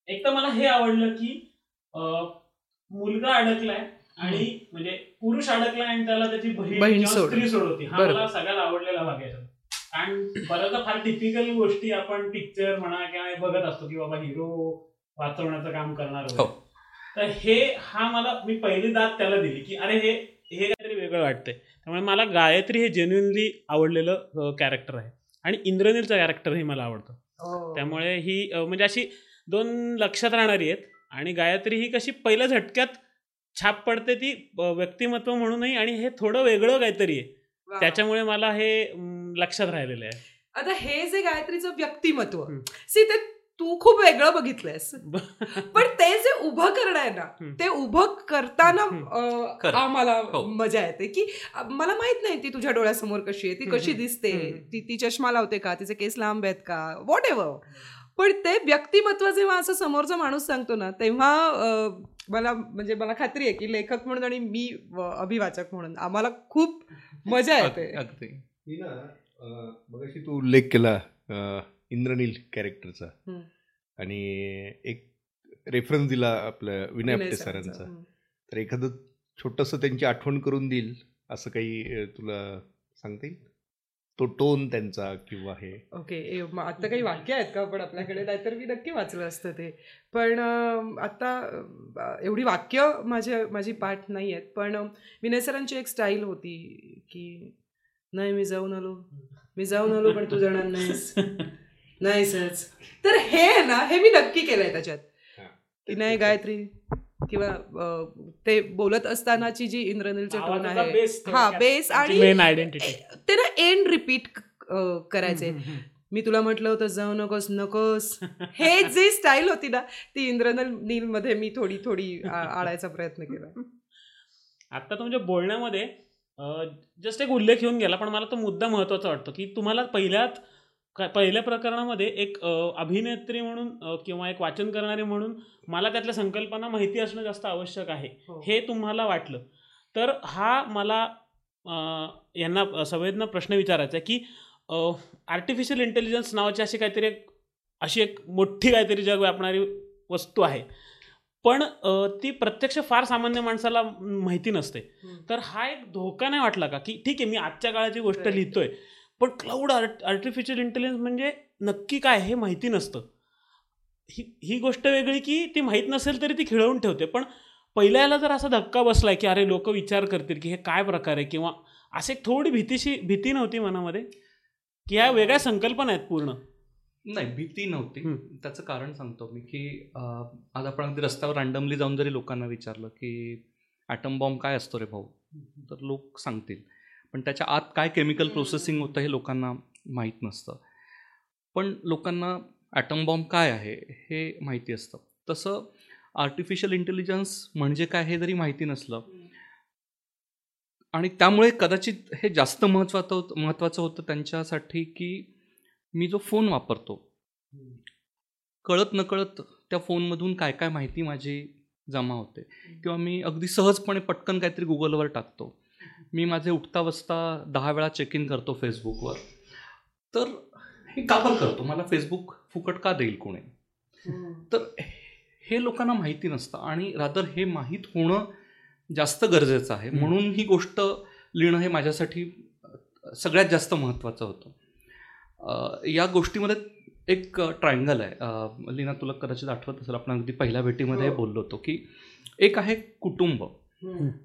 एक तर मला हे आवडलं की मुलगा अडकलाय आणि म्हणजे पुरुष अडकलाय आणि त्याला त्याची बहीण. स्त्री सोडवती हा. मला सगळ्यात आवडलेला भाग आहे. आणि बऱ्याचदा फार टिपिकल गोष्टी आपण पिक्चर म्हणा किंवा हे बघत असतो की बाबा हिरो वाचवण्याचं काम करणार. हो. तर हे हा मला मी पहिली दात त्याला दिली की अरे हे हे काहीतरी वेगळं वाटतंय त्यामुळे मला गायत्री हे जेन्युनली आवडलेलं कॅरेक्टर आहे आणि इंद्रनीलचं कॅरेक्टरही मला आवडतं हो. त्यामुळे ही म्हणजे अशी दोन लक्षात राहणारी आहेत आणि गायत्री ही कशी पहिल्या झटक्यात छाप पडते ती व्यक्तिमत्व म्हणूनही आणि हे थोडं वेगळं काहीतरी आहे. त्याच्यामुळे मला हे लक्षात राहिलेलं आहे आता हे जे गायत्रीचं व्यक्तिमत्व. सी ते तू खूप वेगळं बघितलंयस पण ते जे उभं करणं आहे ना. ते उभं करताना. आम्हाला हो. मजा येते की मला माहीत नाही ती तुझ्या डोळ्यासमोर कशी आहे ती. कशी दिसते. ती ती चष्मा लावते का तिचे केस लांब आहेत का वॉट एव्हर पण ते व्यक्तिमत्व जेव्हा असं समोरचा माणूस सांगतो ना तेव्हा मला म्हणजे मला खात्री आहे की लेखक म्हणून आणि मी अभिवाचक म्हणून. आम्हाला खूप मजा येते. अग- अगदी. ही ना अं, मगाशी तू उल्लेख केला इंद्रनील कॅरेक्टरचा. आणि एक रेफरन्स दिला आपल्या विनय विनय आपटे सरांचा. तर एखादं छोटंसं त्यांची आठवण करून देईल असं काही तुला सांगता येईल? तो टोन त्यांचा किंवा हे. ओके आता काही वाक्य आहेत का? पण आपल्याकडे नाहीतर मी नक्की वाचलं असतं ते. पण आता एवढी वाक्य माझ्या माझी पाठ नाही आहेत पण विनय सरांची एक स्टाईल होती की नाही मी जाऊन आलो मी जाऊन आलो पण तू जाणार नाहीस. नाही सहज तर हे ना हे मी नक्की केलंय त्याच्यात. की नाही गायत्री किंवा ते बोलत असतानाची जी इंद्रनीलचे टोन आहे. हा. बेस आणि मेन आयडेंटिटी ते ना एंड रिपीट करायचे. मी तुला म्हटलं होतं जाऊ नकोस नकोस. हे जी स्टाईल होती ना ती इंद्रनील मध्ये मी थोडी थोडी आळायचा प्रयत्न केला. आता तुमच्या बोलण्यामध्ये जस्ट एक उल्लेख येऊन गेला पण मला तो मुद्दा महत्त्वाचा वाटतो की तुम्हाला पहिल्यात का- पहिल्या प्रकरणामध्ये एक अभिनेत्री म्हणून किंवा एक वाचन करणारी म्हणून मला त्यातल्या संकल्पना माहिती असणं जास्त आवश्यक आहे. हो. हे तुम्हाला वाटलं. तर हा मला यांना सगळ्यांना प्रश्न विचारायचा आहे की आर्टिफिशियल इंटेलिजन्स नावाची अशी काहीतरी एक अशी एक मोठी काहीतरी जग व्यापणारी वस्तू आहे. पण ती प्रत्यक्ष फार सामान्य माणसाला माहिती नसते. तर हा एक धोका नाही वाटला का? की ठीक आहे मी आजच्या काळाची गोष्ट. लिहितोय पण क्लाउड आर्ट आर्टिफिशियल इंटेलिजन्स म्हणजे नक्की काय हे माहिती नसतं. ही ही गोष्ट वेगळी की ती माहीत नसेल तरी ती खिळवून ठेवते. पण पहिल्याला जर असा धक्का बसलाय की अरे लोक विचार करतील की हे काय प्रकार आहे किंवा असे थोडी भीतीशी भीती नव्हती मनामध्ये? की ह्या वेगळ्या संकल्पना आहेत पूर्ण? नाही भीती नव्हती. त्याचं कारण सांगतो मी की आज आपण अगदी रस्त्यावर रँडमली जाऊन जरी लोकांना विचारलं की ॲटम बॉम्ब काय असतो रे भाऊ? तर लोक सांगतील. पण त्याच्या आत काय केमिकल प्रोसेसिंग होतं हे लोकांना माहीत नसतं. पण लोकांना ॲटम बॉम्ब काय आहे हे माहिती असतं. तसं आर्टिफिशियल इंटेलिजन्स म्हणजे काय हे जरी माहिती नसलं आणि त्यामुळे कदाचित हे जास्त महत्त्वाचं होतं महत्त्वाचं होतं त्यांच्यासाठी की मी जो फोन वापरतो कळत नकळत त्या फोनमधून काय काय माहिती माझी जमा होते. किंवा मी अगदी सहजपणे पटकन काहीतरी गुगलवर टाकतो. मी माझे उठता बसता दहा वेळा चेक इन करतो फेसबुकवर तर हे का बरं करतो. मला फेसबुक फुकट का देईल कोणी? तर हे लोकांना माहिती नसतं आणि रादर हे माहीत होणं जास्त गरजेचं आहे. म्हणून ही गोष्ट लिहिणं हे माझ्यासाठी सगळ्यात जास्त महत्त्वाचं होतं. या गोष्टीमध्ये एक ट्रायंगल आहे. लीना तुला कदाचित आठवत असेल आपण अगदी पहिल्या भेटीमध्ये हो. बोललो होतो की एक आहे कुटुंब.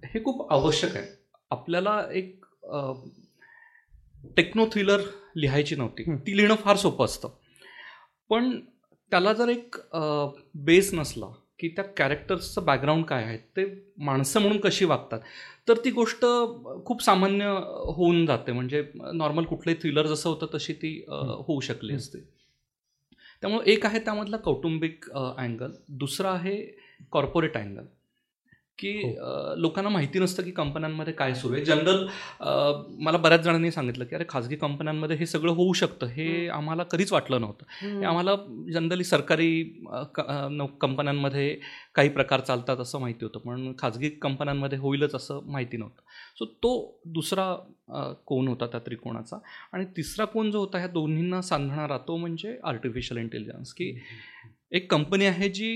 हे खूप आवश्यक आहे. आपल्याला एक टेक्नो थ्रिलर लिहायची नव्हती. ती लिहिणं फार सोपं असतं पण त्याला जर एक बेस नसला की त्या कॅरेक्टर्सचं बॅकग्राऊंड काय आहे ते माणसं म्हणून कशी वागतात तर ती गोष्ट खूप सामान्य होऊन जाते म्हणजे नॉर्मल कुठलंही थ्रिलर जसं होतं तशी ती. होऊ शकली. असते त्यामुळे एक आहे त्यामधला कौटुंबिक अँगल दुसरा आहे कॉर्पोरेट अँगल की हो. लोकांना माहिती नसतं की कंपन्यांमध्ये काय सुरू आहे. जनरल मला बऱ्याच जणांनी सांगितलं की अरे खाजगी कंपन्यांमध्ये हे सगळं होऊ शकतं. हे. आम्हाला कधीच वाटलं नव्हतं. हे आम्हाला जनरली सरकारी कंपन्यांमध्ये काही प्रकार चालतात असं माहिती होतं. पण खाजगी कंपन्यांमध्ये होईलच असं माहिती नव्हतं. सो तो दुसरा कोन होता त्या त्रिकोणाचा? आणि तिसरा कोन जो होता ह्या दोन्हींना सांधणारा तो म्हणजे आर्टिफिशियल इंटेलिजन्स की एक कंपनी आहे जी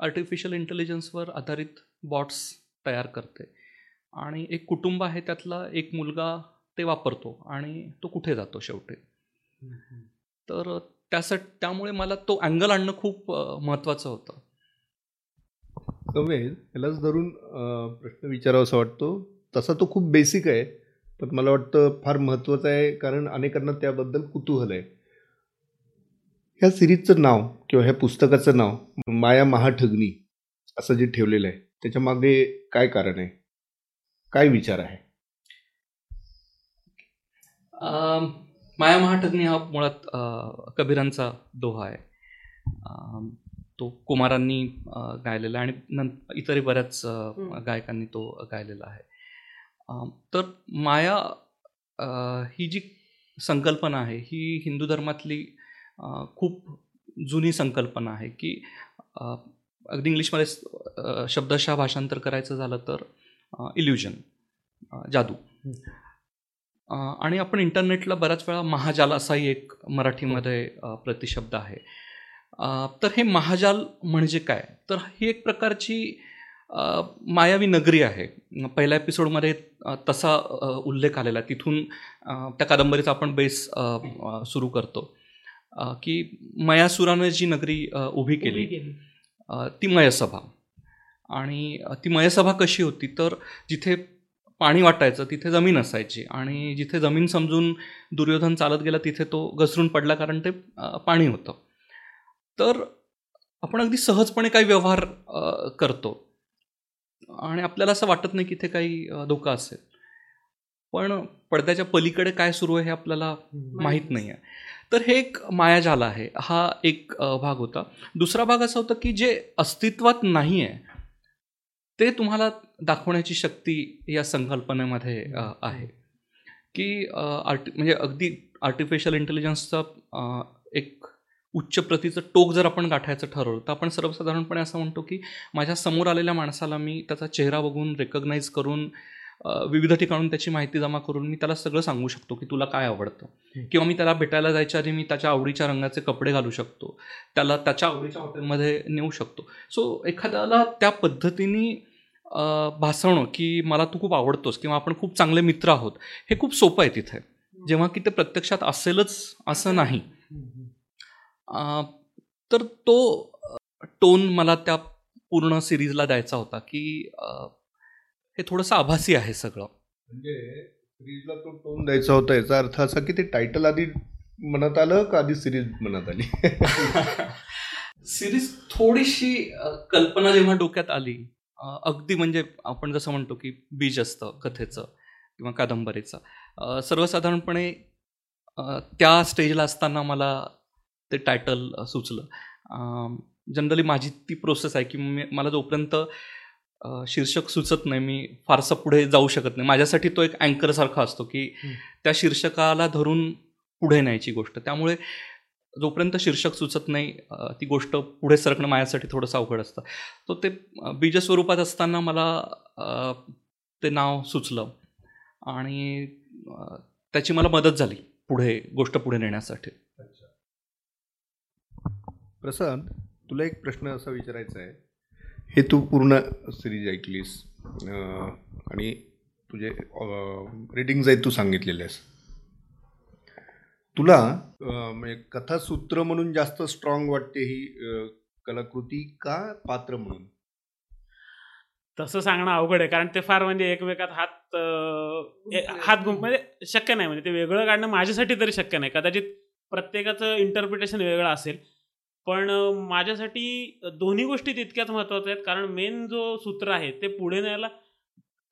आर्टिफिशियल इंटेलिजन्सवर आधारित बॉट्स तयार करते. आणि एक कुटुंब आहे त्यातला एक मुलगा ते वापरतो आणि तो कुठे जातो शेवटी. तर त्यासाठी त्यामुळे मला तो अँगल आणणं खूप महत्त्वाचं होतं. संवेद यालाच धरून प्रश्न विचारावा असं वाटतो. तसा तो खूप बेसिक आहे पण मला वाटतं फार महत्त्वाचं आहे कारण अनेकांना त्याबद्दल कुतूहल आहे. ह्या सिरीजचं नाव किंवा ह्या पुस्तकाचं नाव माया महाठगणी असं जे ठेवलेलं आहे. त्याच्यामागे काय कारण आहे? काय विचार आहे? अम, माया महाठगणी हा मुळात कबीरांचा दोहा आहे. अम, तो कुमारांनी गायलेला आहे आणि नंतर इतरही बऱ्याच. गायकांनी तो गायलेला आहे. अम, तर माया ही जी संकल्पना आहे ही हिंदू धर्मातली खूप जुनी संकल्पना आहे की अगदी इंग्लिशमध्ये शब्दशः भाषांतर करायचं झालं तर इल्युजन जादू. आणि आपण इंटरनेटला बऱ्याच वेळा महाजाल असाही एक मराठीमध्ये प्रतिशब्द आहे. तर हे महाजाल म्हणजे काय? तर ही एक प्रकारची मायावी नगरी आहे. पहिल्या एपिसोडमध्ये तसा उल्लेख आलेला आहे. तिथून त्या कादंबरीचा आपण बेस सुरू करतो. की मयासुरानं जी नगरी उभी केली. ती मयसभा. आणि ती मयसभा कशी होती? तर जिथे पाणी वाटायचं तिथे जमीन असायची. आणि जिथे जमीन समजून दुर्योधन चालत गेला तिथे तो घसरून पडला कारण ते पाणी होतं. तर आपण अगदी सहजपणे काही व्यवहार करतो. आणि आपल्याला असं वाटत नाही की इथे काही धोका असेल. पण पडद्याच्या पलीकडे काय सुरू आहे हे आपल्याला माहीत नाही. आहे तर हे एक मायाजाल आहे. हा एक भाग होता. दुसरा भाग असा होता की जे अस्तित्वात नाही आहे ते तुम्हाला दाखवण्याची शक्ती या संकल्पनेमध्ये आहे. की आर्टि म्हणजे अगदी आर्टिफिशियल इंटेलिजन्सचा एक उच्च प्रतीचं टोक जर आपण गाठायचं ठरवलं तर आपण सर्वसाधारणपणे असं म्हणतो की माझ्यासमोर आलेल्या माणसाला मी त्याचा चेहरा बघून रेकग्नाईज करून विविध ठिकाणून त्याची माहिती जमा करून मी त्याला सगळं सांगू शकतो की तुला काय आवडतं. किंवा मी त्याला भेटायला जायच्या आधी मी त्याच्या आवडीच्या रंगाचे कपडे घालू शकतो. त्याला त्याच्या आवडीच्या हॉटेलमध्ये नेऊ शकतो. सो एखाद्याला त्या पद्धतीने भासवणं की मला तू खूप आवडतोस किंवा आपण खूप चांगले मित्र आहोत हे खूप सोपं आहे तिथे. जेव्हा की ते प्रत्यक्षात असेलच असं नाही. तर तो टोन मला त्या पूर्ण सिरीजला द्यायचा होता की हे थोडंसं आभासी आहे सगळं. म्हणजे सिरीजला तो टोन द्यायचा होता याचा अर्थ असा की ते टायटल आधी मनात आलं का आधी सिरीज मनात आली? सिरीज थोडीशी कल्पना जेव्हा डोक्यात आली अगदी म्हणजे आपण जसं म्हणतो की बीज असतं कथेचं किंवा कादंबरीचं. सर्वसाधारणपणे त्या स्टेजला असताना मला ते टायटल सुचलं. जनरली माझी ती प्रोसेस आहे की मला जोपर्यंत शीर्षक सुचत नाही मी फारसं पुढे जाऊ शकत नाही. माझ्यासाठी तो एक अँकरसारखा असतो की त्या शीर्षकाला धरून पुढे न्यायची गोष्ट. त्यामुळे जोपर्यंत शीर्षक सुचत नाही ती गोष्ट पुढे सरकणं माझ्यासाठी थोडंसं अवघड असतं. तो ते अ, बीज स्वरूपात असताना मला ते नाव सुचलं आणि त्याची मला मदत झाली पुढे गोष्ट पुढे नेण्यासाठी. प्रसाद तुला एक प्रश्न असा विचारायचा आहे. हे तू पूर्ण सिरीज ऐकलीस. आणि तुझे रेटिंग्ज आहेत तू सांगितलेले आहेस तुला म्हणजे कथासूत्र म्हणून जास्त स्ट्रॉंग वाटते ही कलाकृती का पात्र म्हणून? तसं सांगणं अवघड आहे कारण ते फार म्हणजे एकमेकात हात हात गुंप म्हणजे शक्य नाही म्हणजे ते वेगळं काढणं माझ्यासाठी तरी शक्य नाही. कदाचित प्रत्येकाचं इंटरप्रिटेशन वेगळं असेल पण माझ्यासाठी दोन्ही गोष्टी तितक्याच महत्त्वाच्या आहेत. कारण मेन जो सूत्र आहे ते पुढे न्यायला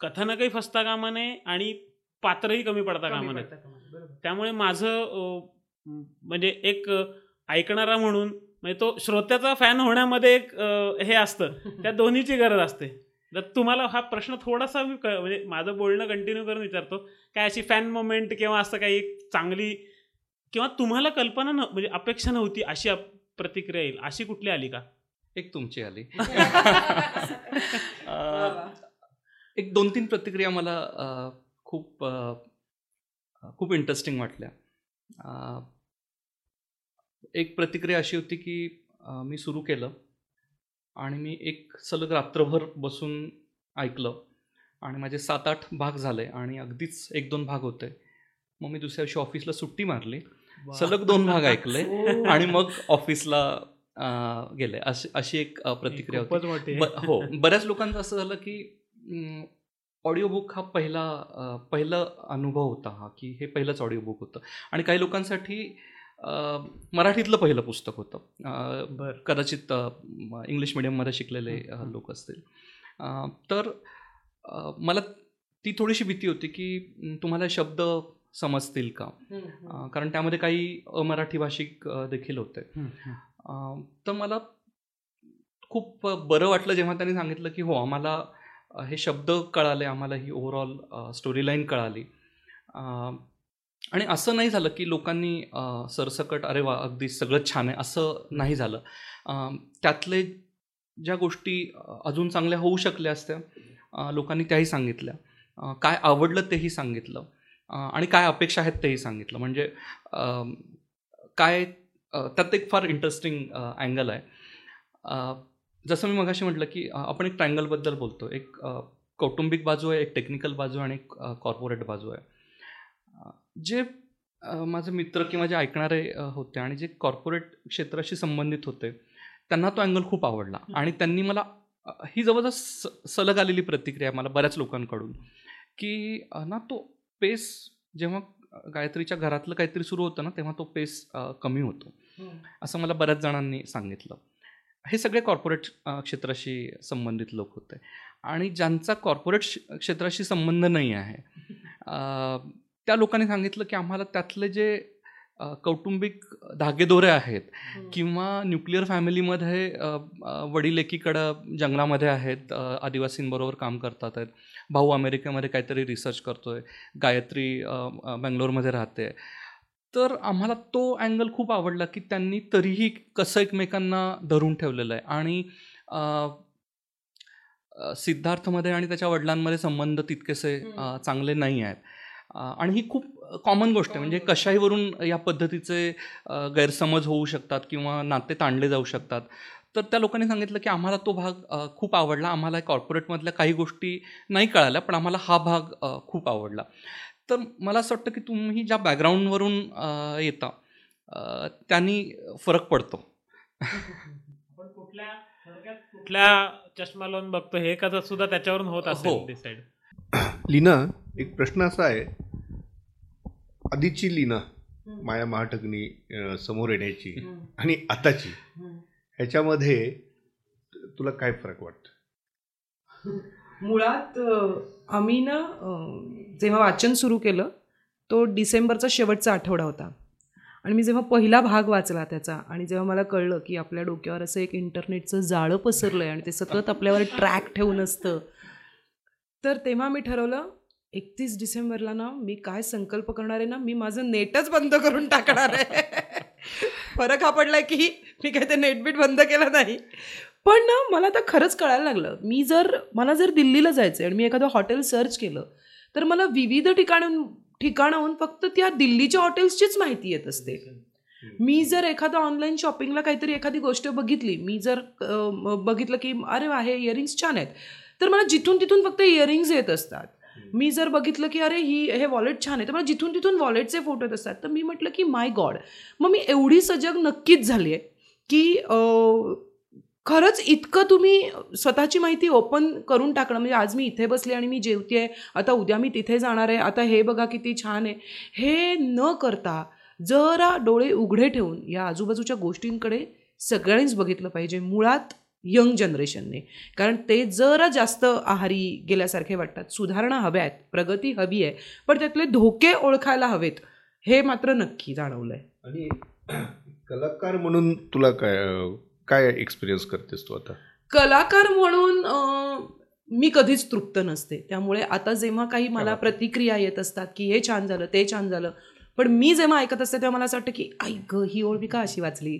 कथानकही फसता कामा नये आणि पात्रही कमी पडता कामा नये. त्यामुळे माझं म्हणजे एक ऐकणारा म्हणून म्हणजे तो श्रोत्याचा फॅन होण्यामध्ये एक हे असतं. त्या दोन्हीची गरज असते. तर तुम्हाला हा प्रश्न थोडासा मी म्हणजे माझं बोलणं कंटिन्यू करून विचारतो. काय अशी फॅन मोमेंट किंवा असं काही एक चांगली किंवा तुम्हाला कल्पना न म्हणजे अपेक्षा नव्हती अशी प्रतिक्रिया येईल. अशी कुठली आली का? एक तुमची आली. अं, एक दोन तीन प्रतिक्रिया मला खूप खूप इंटरेस्टिंग वाटल्या. एक प्रतिक्रिया अशी होती की मी सुरू केलं आणि मी एक सलग रात्रभर बसून ऐकलं आणि माझे सात आठ भाग झाले आणि अगदीच एक दोन भाग होते. मग मी दुसऱ्या दिवशी ऑफिसला सुट्टी मारली. सलग दोन भाग ऐकले आणि मग ऑफिसला गेले. अशी अशी एक प्रतिक्रिया होती. हो. बऱ्याच लोकांचं असं झालं की ऑडिओ बुक हा पहिला पहिला अनुभव होता हा की हे पहिलंच ऑडिओ बुक होतं. आणि काही लोकांसाठी मराठीतलं पहिलं पुस्तक होतं. बर. कदाचित इंग्लिश मिडियममध्ये शिकलेले हं, हं. लोक असतील. तर मला ती थोडीशी भीती होती की तुम्हाला शब्द समजतील का? कारण त्यामध्ये काही अमराठी भाषिक देखील होते. तर मला खूप बरं वाटलं जेव्हा त्यांनी सांगितलं की हो आम्हाला हे शब्द कळाले आम्हाला ही ओव्हरऑल स्टोरी लाईन कळाली. आणि असं नाही झालं की लोकांनी सरसकट अरे वा अगदी सगळं छान आहे असं नाही झालं. त्यातले ज्या गोष्टी अजून चांगल्या होऊ शकल्या असत्या लोकांनी त्याही सांगितल्या. काय आवडलं तेही सांगितलं. आणि काय अपेक्षा आहेत तेही सांगितलं. म्हणजे काय त्यात एक फार इंटरेस्टिंग अँगल आहे. जसं मी मगाशी म्हटलं की आपण एक ट्रायंगलबद्दल बोलतो. एक कौटुंबिक बाजू आहे एक टेक्निकल बाजू आहे आणि एक कॉर्पोरेट बाजू आहे. जे माझे मित्र किंवा जे ऐकणारे होते आणि जे कॉर्पोरेट क्षेत्राशी संबंधित होते त्यांना तो अँगल खूप आवडला. आणि त्यांनी मला ही जवळजवळ स सलग आलेली प्रतिक्रिया आहे मला बऱ्याच लोकांकडून की ना तो पेस जेव्हा गायत्रीच्या घरातलं काहीतरी सुरू होतं ना तेव्हा तो पेस कमी होतो. असं मला बऱ्याच जणांनी सांगितलं. हे सगळे कॉर्पोरेट क्षेत्राशी संबंधित लोक होते. आणि ज्यांचा कॉर्पोरेट क्षेत्राशी संबंध नाही आहे त्या लोकांनी सांगितलं की आम्हाला त्यातले जे कौटुंबिक धागेदोरे आहेत किंवा न्यूक्लिअर फॅमिलीमध्ये वडील एकीकडं जंगलामध्ये आहेत आदिवासींबरोबर काम करतात आहेत भाऊ अमेरिकेमध्ये काहीतरी रिसर्च करतोय गायत्री अ, अ, बंगलोरमध्ये राहते. तर आम्हाला तो अँगल खूप आवडला की त्यांनी तरीही कसं एकमेकांना धरून ठेवलेलं आहे. आणि सिद्धार्थमध्ये आणि त्याच्या वडिलांमध्ये संबंध तितकेसे चांगले नाही आहेत. आणि ही खूप कॉमन गोष्ट आहे. म्हणजे. कशाहीवरून या पद्धतीचे गैरसमज होऊ शकतात किंवा नाते ताणले जाऊ शकतात? तर त्या लोकांनी सांगितलं की आम्हाला तो भाग खूप आवडला. आम्हाला कॉर्पोरेटमधल्या काही गोष्टी नाही कळाल्या पण आम्हाला हा भाग खूप आवडला. तर मला असं वाटतं की तुम्ही ज्या बॅकग्राऊंडवरून येता त्यांनी फरक पडतो. आपण कुठल्या चष्मा लावून बघतो हे कसं सुद्धा त्याच्यावरून होत असेल हो. डिसाईड लीना एक प्रश्न असा आहे. आधीची लीना माया महाटकनी समोर येण्याची आणि आताची. ह्याच्यामध्ये तुला काय फरक वाटतं? मुळात आम्ही ना जेव्हा वाचन सुरू केलं तो डिसेंबरचा शेवटचा आठवडा होता. आणि मी जेव्हा पहिला भाग वाचला त्याचा आणि जेव्हा मला कळलं की आपल्या डोक्यावर असं एक इंटरनेटचं जाळं पसरलं आहे आणि ते सतत आपल्यावर ट्रॅक ठेवून असतं तर तेव्हा मी ठरवलं एकतीस डिसेंबरला ना मी काय संकल्प करणार आहे ना मी माझं नेटच बंद करून टाकणार आहे. फरक हा पडलाय की मी काय ते नेटबीट बंद केलं नाही. पण ना मला आता खरंच कळायला लागलं. मी जर मला जर दिल्लीला जायचं आणि मी एखादं हॉटेल सर्च केलं तर मला विविध ठिकाण ठिकाणाहून फक्त त्या दिल्लीच्या हॉटेल्सचीच माहिती येत असते. मी जर एखादं ऑनलाईन शॉपिंगला काहीतरी एखादी गोष्ट बघितली मी जर बघितलं की अरे वा हे इयरिंग्स छान आहेत. तर मला जिथून तिथून फक्त इयरिंग्स येत असतात. मी जर बघितलं की अरे ही हे वॉलेट छान आहे तर मला जिथून तिथून वॉलेटचे फोटो येत असतात. तर मी म्हटलं की माय गॉड मग मी एवढी सजग नक्कीच झाली आहे की खरंच इतकं तुम्ही स्वतःची माहिती ओपन करून टाकणं म्हणजे आज मी इथे बसले आणि मी जेवते आता उद्या मी तिथे जाणार आहे आता हे बघा किती छान आहे. हे न करता जरा डोळे उघडे ठेवून या आजूबाजूच्या गोष्टींकडे सगळ्यांनीच बघितलं पाहिजे. मुळात यंग जनरेशनने. कारण ते जरा जास्त आहारी गेल्यासारखे वाटतात. सुधारणा हव्या आहेत प्रगती हवी आहे पण त्यातले धोके ओळखायला हवेत हे मात्र नक्की जाणवलं आहे आणि कलाकार म्हणून तुला काय काय एक्सपिरियन्स करतेस तू आता? कलाकार म्हणून मी कधीच तृप्त नसते. त्यामुळे आता जेव्हा काही मला. प्रतिक्रिया येत असतात की हे छान झालं ते छान झालं पण मी जेव्हा ऐकत असते तेव्हा मला असं वाटतं की ग ही ओळ मी का अशी वाचली?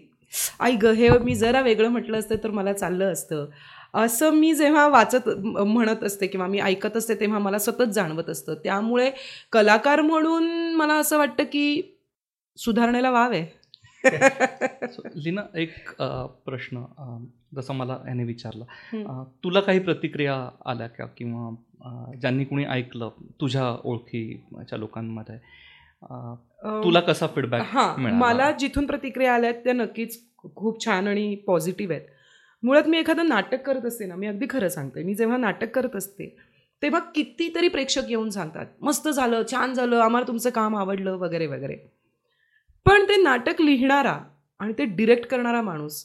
आई ग हे मी जरा वेगळं म्हटलं असतं तर मला चाललं असतं. असं मी जेव्हा वाचत म्हणत असते किंवा मी ऐकत असते तेव्हा मला सतत जाणवत असतं. त्यामुळे कलाकार म्हणून मला असं वाटतं की सुधारणेला वाव आहे. लीना एक प्रश्न जसा मला याने विचारला. तुला काही प्रतिक्रिया आल्या का? किंवा ज्यांनी कुणी ऐकलं तुझ्या ओळखीच्या लोकांमध्ये? तुला कसा फीडबॅक हां? मला जिथून प्रतिक्रिया आल्या आहेत त्या नक्कीच खूप छान आणि पॉझिटिव्ह आहेत. मुळात मी एखादं नाटक करत असते ना मी अगदी खरं सांगते. मी जेव्हा नाटक करत असते तेव्हा कितीतरी प्रेक्षक येऊन सांगतात मस्त झालं छान झालं आम्हाला तुमचं काम आवडलं वगैरे वगैरे. पण ते नाटक लिहिणारा आणि ते डिरेक्ट करणारा माणूस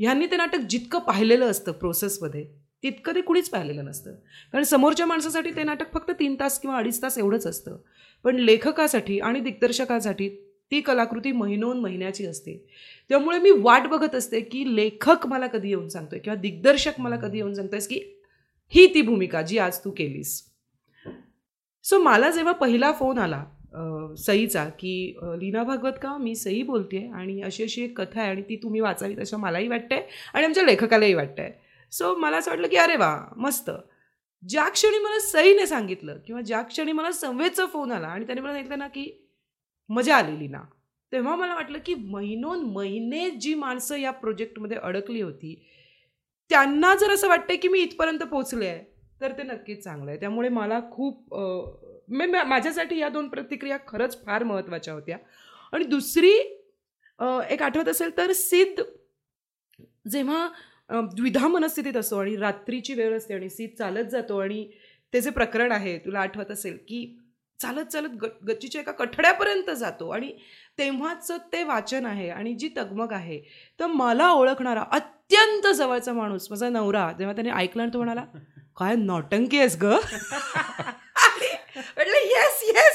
ह्यांनी ते नाटक जितकं पाहिलेलं असतं प्रोसेसमध्ये तितकं ते कुणीच पाहिलेलं नसतं. कारण समोरच्या माणसासाठी ते नाटक फक्त तीन तास किंवा अडीच तास एवढंच असतं. पण लेखकासाठी आणि दिग्दर्शकासाठी ती कलाकृती महिनोन महिन्याची असते. त्यामुळे मी वाट बघत असते की लेखक मला कधी येऊन सांगतोय किंवा दिग्दर्शक मला कधी येऊन सांगतोयस की ही ती भूमिका जी आज तू केलीस. सो मला जेव्हा पहिला फोन आला सईचा की लीना भागवत का मी सई बोलते आणि अशी अशी एक कथा आहे आणि ती तुम्ही वाचावी अशा मलाही वाटतंय आणि आमच्या लेखकालाही वाटतंय. सो मला असं वाटलं की अरे वा मस्त. ज्या क्षणी मला सईने सांगितलं किंवा ज्या क्षणी मला संवेदचा फोन आला आणि त्याने मला सांगितलं ना की मजा आलेली ना तेव्हा मला वाटलं की महिनोन महिने जी माणसं या प्रोजेक्टमध्ये अडकली होती त्यांना जर असं वाटतंय की मी इथपर्यंत पोचले आहे तर ते नक्कीच चांगलं आहे. त्यामुळे मला खूप मी माझ्यासाठी या दोन प्रतिक्रिया खरंच फार महत्त्वाच्या होत्या. आणि दुसरी एक आठवत असेल तर सिद्ध जेव्हा द्विधा मनस्थितीत असतो आणि रात्रीची वेळ असते आणि सीत चालत जातो आणि ते जे प्रकरण आहे तुला आठवत असेल की चालत चालत ग गच्चीच्या एका कठड्यापर्यंत जातो आणि तेव्हाचं ते वाचन आहे आणि जी तगमग आहे तर मला ओळखणारा अत्यंत जवळचा माणूस माझा नवरा जेव्हा त्याने ऐकला आणि तो म्हणाला काय नौटंकी आहेस ग? म्हटलं येस येस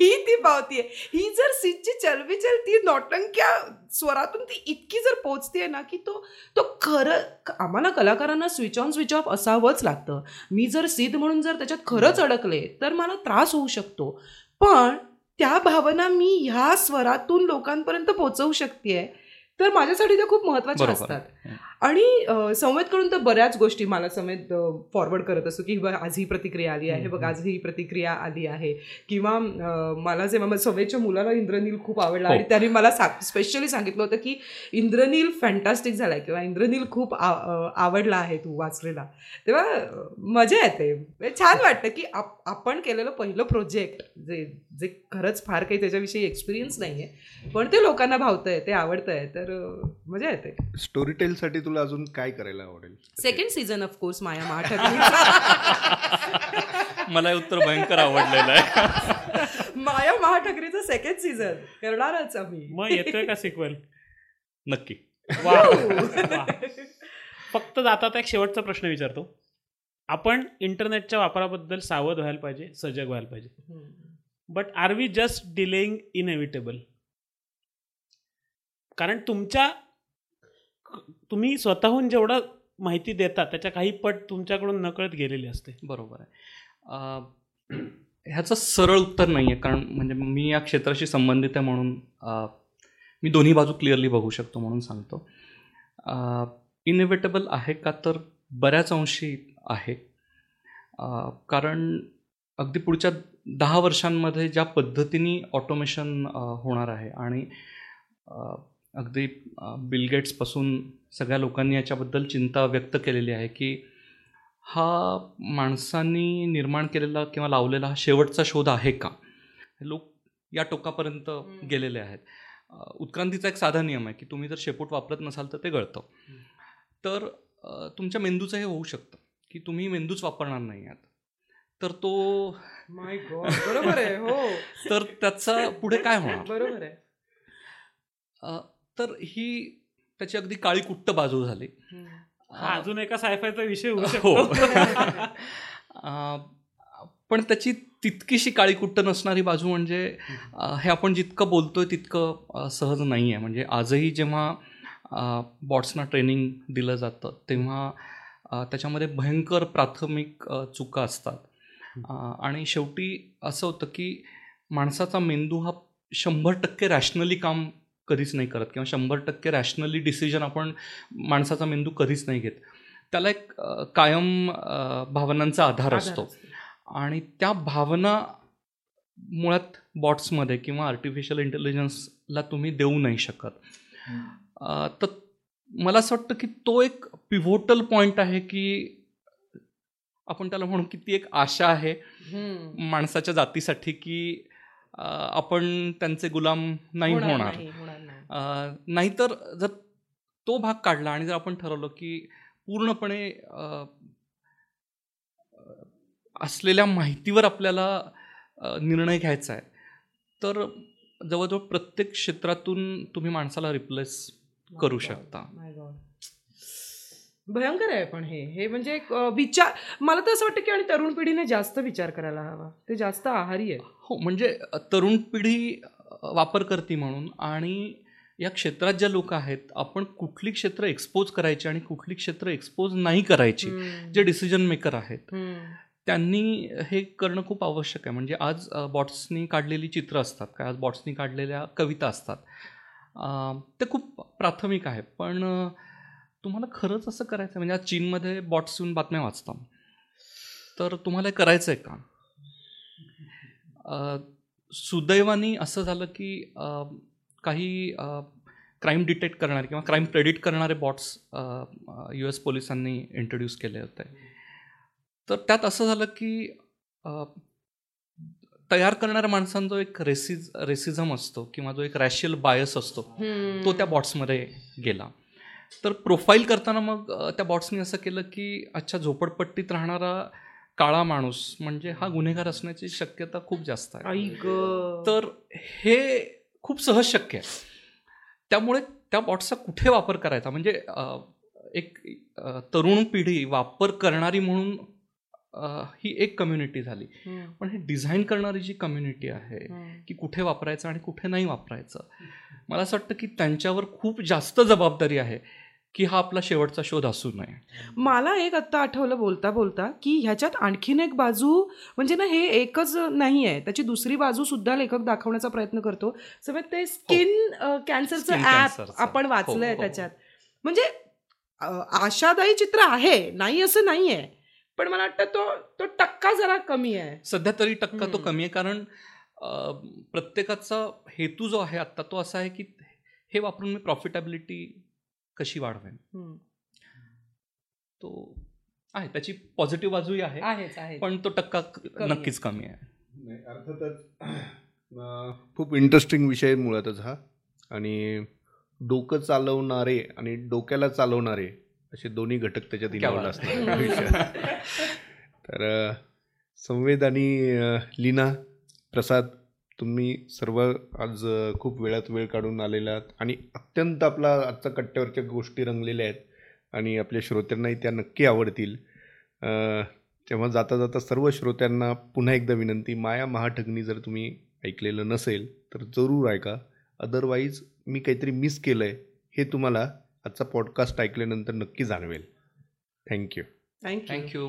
ही ती पावती आहे ही जर सीटची चलबिचल ती नौटंक्या स्वरातून ती इतकी जर पोचते ना की तो तो खरं आम्हाला कलाकारांना स्विच ऑन स्विच ऑफ असावंच लागतं. मी जर सिद्ध म्हणून जर त्याच्यात खरंच अडकले तर मला त्रास होऊ शकतो. पण त्या भावना मी ह्या स्वरातून लोकांपर्यंत पोचवू शकते तर माझ्यासाठी त्या खूप महत्त्वाच्या बरोबर. असतात. आणि अ, संवेदकडून तर बऱ्याच गोष्टी मला समेत फॉरवर्ड करत असतो की बघ आज ही प्रतिक्रिया आली आहे बघ आज ही प्रतिक्रिया आली आहे. किंवा मला जेव्हा माझ्या सवयच्या मुलाला इंद्रनील खूप आवडला हो. आणि त्याने मला स्पेशली सांगितलं होतं की इंद्रनील फॅन्टास्टिक झालाय किंवा इंद्रनील खूप आवडला आहे तू वाचलेला. तेव्हा मजा येते. म्हणजे छान वाटतं की आप- आपण केलेलं पहिलं प्रोजेक्ट जे जे खरंच फार काही त्याच्याविषयी एक्सपिरियन्स नाही आहे पण ते लोकांना भावतंय ते आवडतंय तर मजा येते. स्टोरी टेलसाठी तुला अजून काय करायला आवडेल? सेकंड सीझन ऑफकोर्स माया माठ मला उत्तर भयंकर आवडलेलं आहे. माया महाठाकरेचं सेकंड सीझन करणारच आम्ही. मग येतोय का सिक्वल नक्की. फक्त जाता एक शेवटचा प्रश्न विचारतो. आपण इंटरनेटच्या वापराबद्दल सावध व्हायला पाहिजे सजग व्हायला पाहिजे. But are we just delaying inevitable कारण तुमच्या तुम्ही स्वतःहून जेवढं माहिती देता त्याच्या काही पट तुमच्याकडून नकळत गेलेली असते. बरोबर आहे. ह्याचं सरळ उत्तर नाही आहे कारण म्हणजे मी या क्षेत्राशी संबंधित आहे म्हणून मी दोन्ही बाजू क्लिअरली बघू शकतो म्हणून सांगतो. इनएव्हिटेबल आहे का तर बऱ्याच अंशी आहे. कारण अगदी पुढच्या दहा वर्षांमध्ये ज्या पद्धतीने ऑटोमेशन होणार आहे आणि अगदी अ, बिल गेट्सपासून सगळ्या लोकांनी याच्याबद्दल चिंता व्यक्त केलेली आहे की हा माणसांनी निर्माण केलेला किंवा लावलेला हा शेवटचा शोध आहे का? लोक या टोकापर्यंत. गेलेले आहेत. उत्क्रांतीचा एक साधा नियम आहे की तुम्ही जर शेपूट वापरत नसाल तर ते गळतं. तर तुमच्या मेंदूचं हे होऊ शकतं की तुम्ही मेंदूच वापरणार नाही आहात. तर तो माय बरोबर आहे हो. तर त्याचा पुढे काय होणार? बरोबर आहे. तर ही त्याची अगदी काळी कुट्ट बाजू झाली. हा अजून एका सायफायचा विषय हो. पण त्याची तितकीशी काळी कुट्ट नसणारी बाजू म्हणजे हे आपण जितकं बोलतोय तितकं सहज नाही आहे म्हणजे आजही जेव्हा बॉट्सना ट्रेनिंग दिलं जातं तेव्हा त्याच्यामध्ये भयंकर प्राथमिक चुका असतात. आणि शेवटी असं होतं की माणसाचा मेंदू हा शंभर टक्के रॅशनली काम कधीच नाही करत किंवा शंभर टक्के रॅशनली डिसिजन आपण माणसाचा मेंदू कधीच नाही घेत. त्याला एक कायम भावनांचा आधार असतो. आणि त्या भावना मुळात बॉट्समध्ये किंवा आर्टिफिशियल इंटेलिजन्सला तुम्ही देऊ नाही शकत. तर मला असं वाटतं की तो एक पिव्होटल पॉईंट आहे की आपण त्याला म्हणू की ती एक आशा आहे. माणसाच्या जातीसाठी की आपण त्यांचे गुलाम नाही होणार नाहीतर जर तो भाग काढला आणि जर आपण ठरवलं की पूर्णपणे असलेल्या माहितीवर आपल्याला निर्णय घ्यायचा आहे तर जवळजवळ प्रत्येक क्षेत्रातून तुम्ही माणसाला रिप्लेस करू शकता. भयंकर आहे पण हे. हे म्हणजे एक, विचार मला तर असं वाटतं की आणि तरुण पिढीने जास्त विचार करायला हवा. ते जास्त आहारी आहे. हो म्हणजे तरुण पिढी वापर करते म्हणून आणि या क्षेत्रात ज्या लोक आहेत आपण कुठली क्षेत्र एक्सपोज करायची आणि कुठली क्षेत्र एक्सपोज नाही करायची. जे डिसिजन मेकर आहेत. त्यांनी हे करणं खूप आवश्यक आहे. म्हणजे आज बॉट्सनी काढलेली चित्र असतात काय आज बॉट्सनी काढलेल्या कविता असतात ते खूप प्राथमिक आहे. पण तुम्हाला खरंच असं करायचं आहे म्हणजे आज चीनमध्ये बॉट्स येऊन बातम्या वाचतात. तर तुम्हाला हे करायचं आहे का सुदैवाने असं झालं की काही क्राईम डिटेक्ट करणारे किंवा क्राईम प्रेडिक्ट करणारे बॉट्स यू एस पोलिसांनी इंट्रोड्यूस केले होते. तर त्यात असं झालं की तयार करणाऱ्या माणसांचा जो एक रेसिज रेसिझम असतो किंवा जो एक रॅशियल बायस असतो. तो त्या बॉट्समध्ये गेला. तर प्रोफाईल करताना मग त्या बॉट्सनी असं केलं की अच्छा झोपडपट्टीत राहणारा काळा माणूस म्हणजे हा गुन्हेगार असण्याची शक्यता खूप जास्त आहे. तर हे खूप सहज शक्य आहे. त्यामुळे त्या बॉट्सचा कुठे वापर करायचा? म्हणजे एक तरुण पिढी वापर करणारी म्हणून ही एक कम्युनिटी झाली. पण हे डिझाईन करणारी जी कम्युनिटी आहे. की कुठे वापरायचं आणि कुठे नाही वापरायचं? मला असं वाटतं की त्यांच्यावर खूप जास्त जबाबदारी आहे. की हा आपला शेवटचा शोध असू नये. मला एक आत्ता आठवलं बोलता बोलता की ह्याच्यात आणखीन एक बाजू म्हणजे ना हे एकच नाही आहे. त्याची दुसरी बाजू सुद्धा लेखक दाखवण्याचा प्रयत्न करतो. सगळं ते स्किन कॅन्सरचं cancerचं. आपण वाचलंय हो, हो. त्याच्यात. म्हणजे आशादायी चित्र आहे नाही असं नाही आहे. पण मला वाटतं तो तो टक्का जरा कमी आहे. सध्या तरी टक्का तो. कमी आहे. कारण प्रत्येकाचा हेतू जो आहे आत्ता तो असा आहे की हे वापरून मी प्रॉफिटेबिलिटी कशी वाढवेन. तो आहे त्याची पॉझिटिव्ह बाजूही आहे आहेच आहे पण तो टक्का. नक्कीच कमी आहे अर्थातच खूप इंटरेस्टिंग विषय आहे मुळातच हा आणि डोकं चालवणारे आणि डोक्याला चालवणारे असे दोन्ही घटक त्याच्यात आहे. असतात. तर संवेद आणि लीना प्रसाद तुम्ही सर्व आज खूप वेळात वेळ काढून आलेला आहात आणि अत्यंत आपला आजचा कट्ट्यावरच्या गोष्टी रंगलेल्या आहेत आणि आपल्या श्रोत्यांनाही त्या नक्की आवडतील. अं, तेव्हा जाता जाता सर्व श्रोत्यांना पुन्हा एकदा विनंती माया महाठगणी जर तुम्ही ऐकलेलं नसेल तर जरूर ऐका. अदरवाईज मी काहीतरी मिस केलं आहे हे तुम्हाला आजचा पॉडकास्ट ऐकल्यानंतर नक्की जाणवेल. Thank you thank you thank you